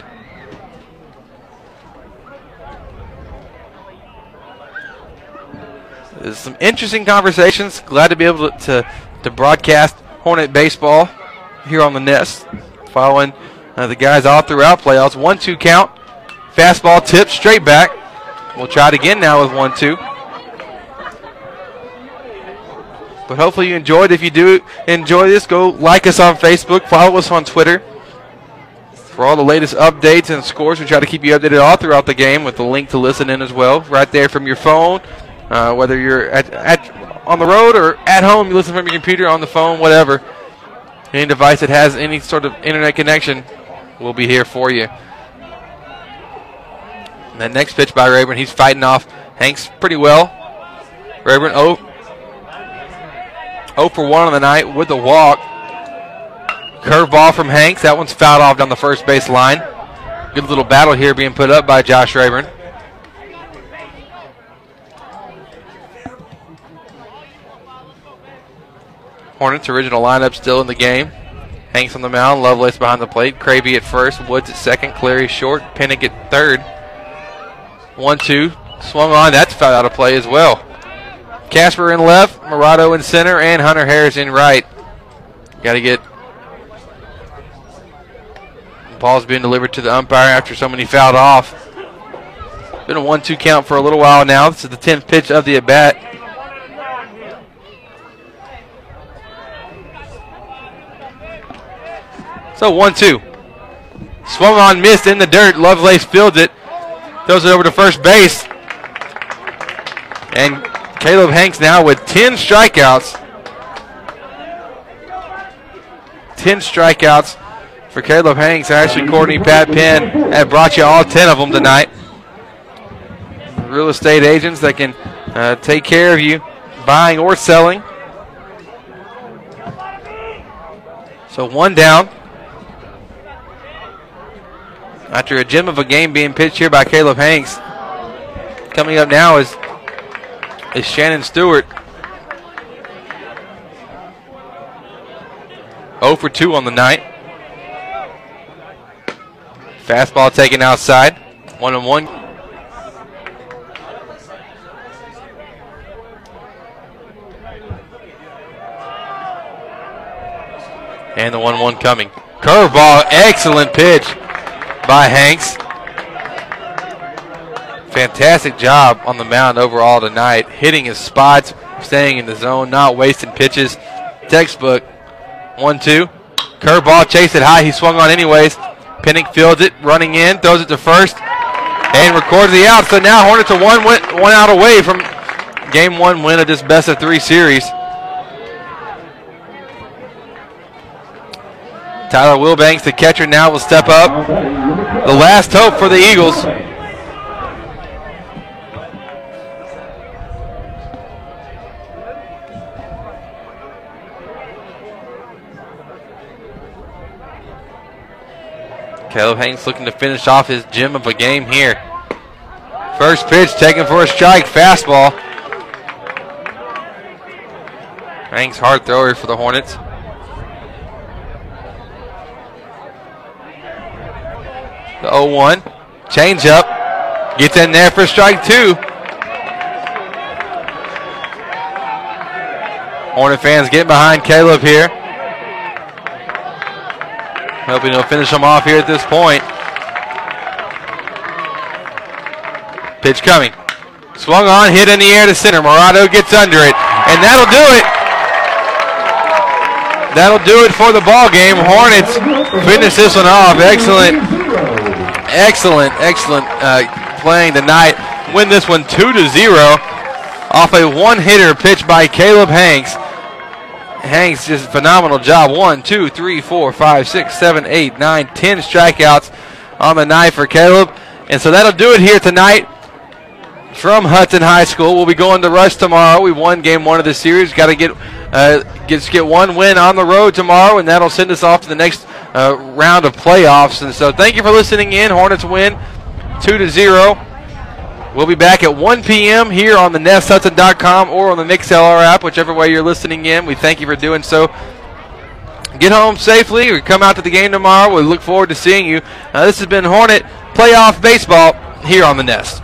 There's some interesting conversations. Glad to be able to, to, to broadcast Hornet baseball here on the Nest, following uh, the guys all throughout playoffs. One two count, fastball tip straight back. We'll try it again now with one two. But hopefully you enjoyed. If you do enjoy this, go like us on Facebook, follow us on Twitter. For all the latest updates and scores, we try to keep you updated all throughout the game with the link to listen in as well, right there from your phone. Uh, whether you're at, at on the road or at home, you listen from your computer, on the phone, whatever. Any device that has any sort of internet connection will be here for you. And that next pitch by Rayburn, he's fighting off Hanks pretty well. Rayburn 0, 0 for 1 on the night with the walk. Curveball from Hanks. That one's fouled off down the first base line. Good little battle here being put up by Josh Rayburn. Hornets original lineup still in the game. Hanks on the mound, Lovelace behind the plate, Cravey at first, Woods at second, Clary short, Pinnick at third. One two, swung on, that's foul out of play as well. Casper in left, Morado in center, and Hunter Harris in right. Got to get ball's being delivered to the umpire after somebody fouled off. Been a one-two count for a little while now. This is the tenth pitch of the at bat. So one two. Swung on, missed in the dirt. Lovelace fields it. Throws it over to first base. And Caleb Hanks now with 10 strikeouts. 10 strikeouts for Caleb Hanks. Ashley Courtney, Pat Penn have brought you all 10 of them tonight. Real estate agents that can uh, take care of you buying or selling. So one down. After a gem of a game being pitched here by Caleb Hanks. Coming up now is, is Shannon Stewart. 0 for 2 on the night. Fastball taken outside. One and one. And the 1 1 coming. Curveball, excellent pitch by Hanks. Fantastic job on the mound overall tonight. Hitting his spots, staying in the zone, not wasting pitches. Textbook. 1 2. Curveball, chase it high. He swung on anyways. Pinnick fields it, running in, throws it to first, and records the out. So now Hornets are one, one out away from game one win of this best of three series. Tyler Wilbanks, the catcher, now will step up. The last hope for the Eagles. Caleb Hanks looking to finish off his gem of a game here. First pitch taken for a strike, fastball. Hanks hard thrower for the Hornets. The 0-1. Change up. Gets in there for strike two. Hornet fans getting behind Caleb here. Hoping he'll finish him off here at this point. Pitch coming. Swung on, hit in the air to center. Morado gets under it, and that'll do it. That'll do it for the ball game. Hornets finish this one off. Excellent, excellent, excellent uh, playing tonight. Win this one two to zero off a one-hitter pitch by Caleb Hanks. Hanks just phenomenal job. One, two, three, four, five, six, seven, eight, nine, ten strikeouts on the night for Caleb. And so that'll do it here tonight from Hudson High School. We'll be going to Rusk tomorrow. We won game one of the series. Got to get uh, get get one win on the road tomorrow, and that'll send us off to the next uh, round of playoffs. And so thank you for listening in. Hornets win two to zero. We'll be back at 1 p.m. here on the NestHudson.com or on the MixLR app, whichever way you're listening in. We thank you for doing so. Get home safely or come out to the game tomorrow. We look forward to seeing you. Uh, this has been Hornet Playoff Baseball here on the Nest.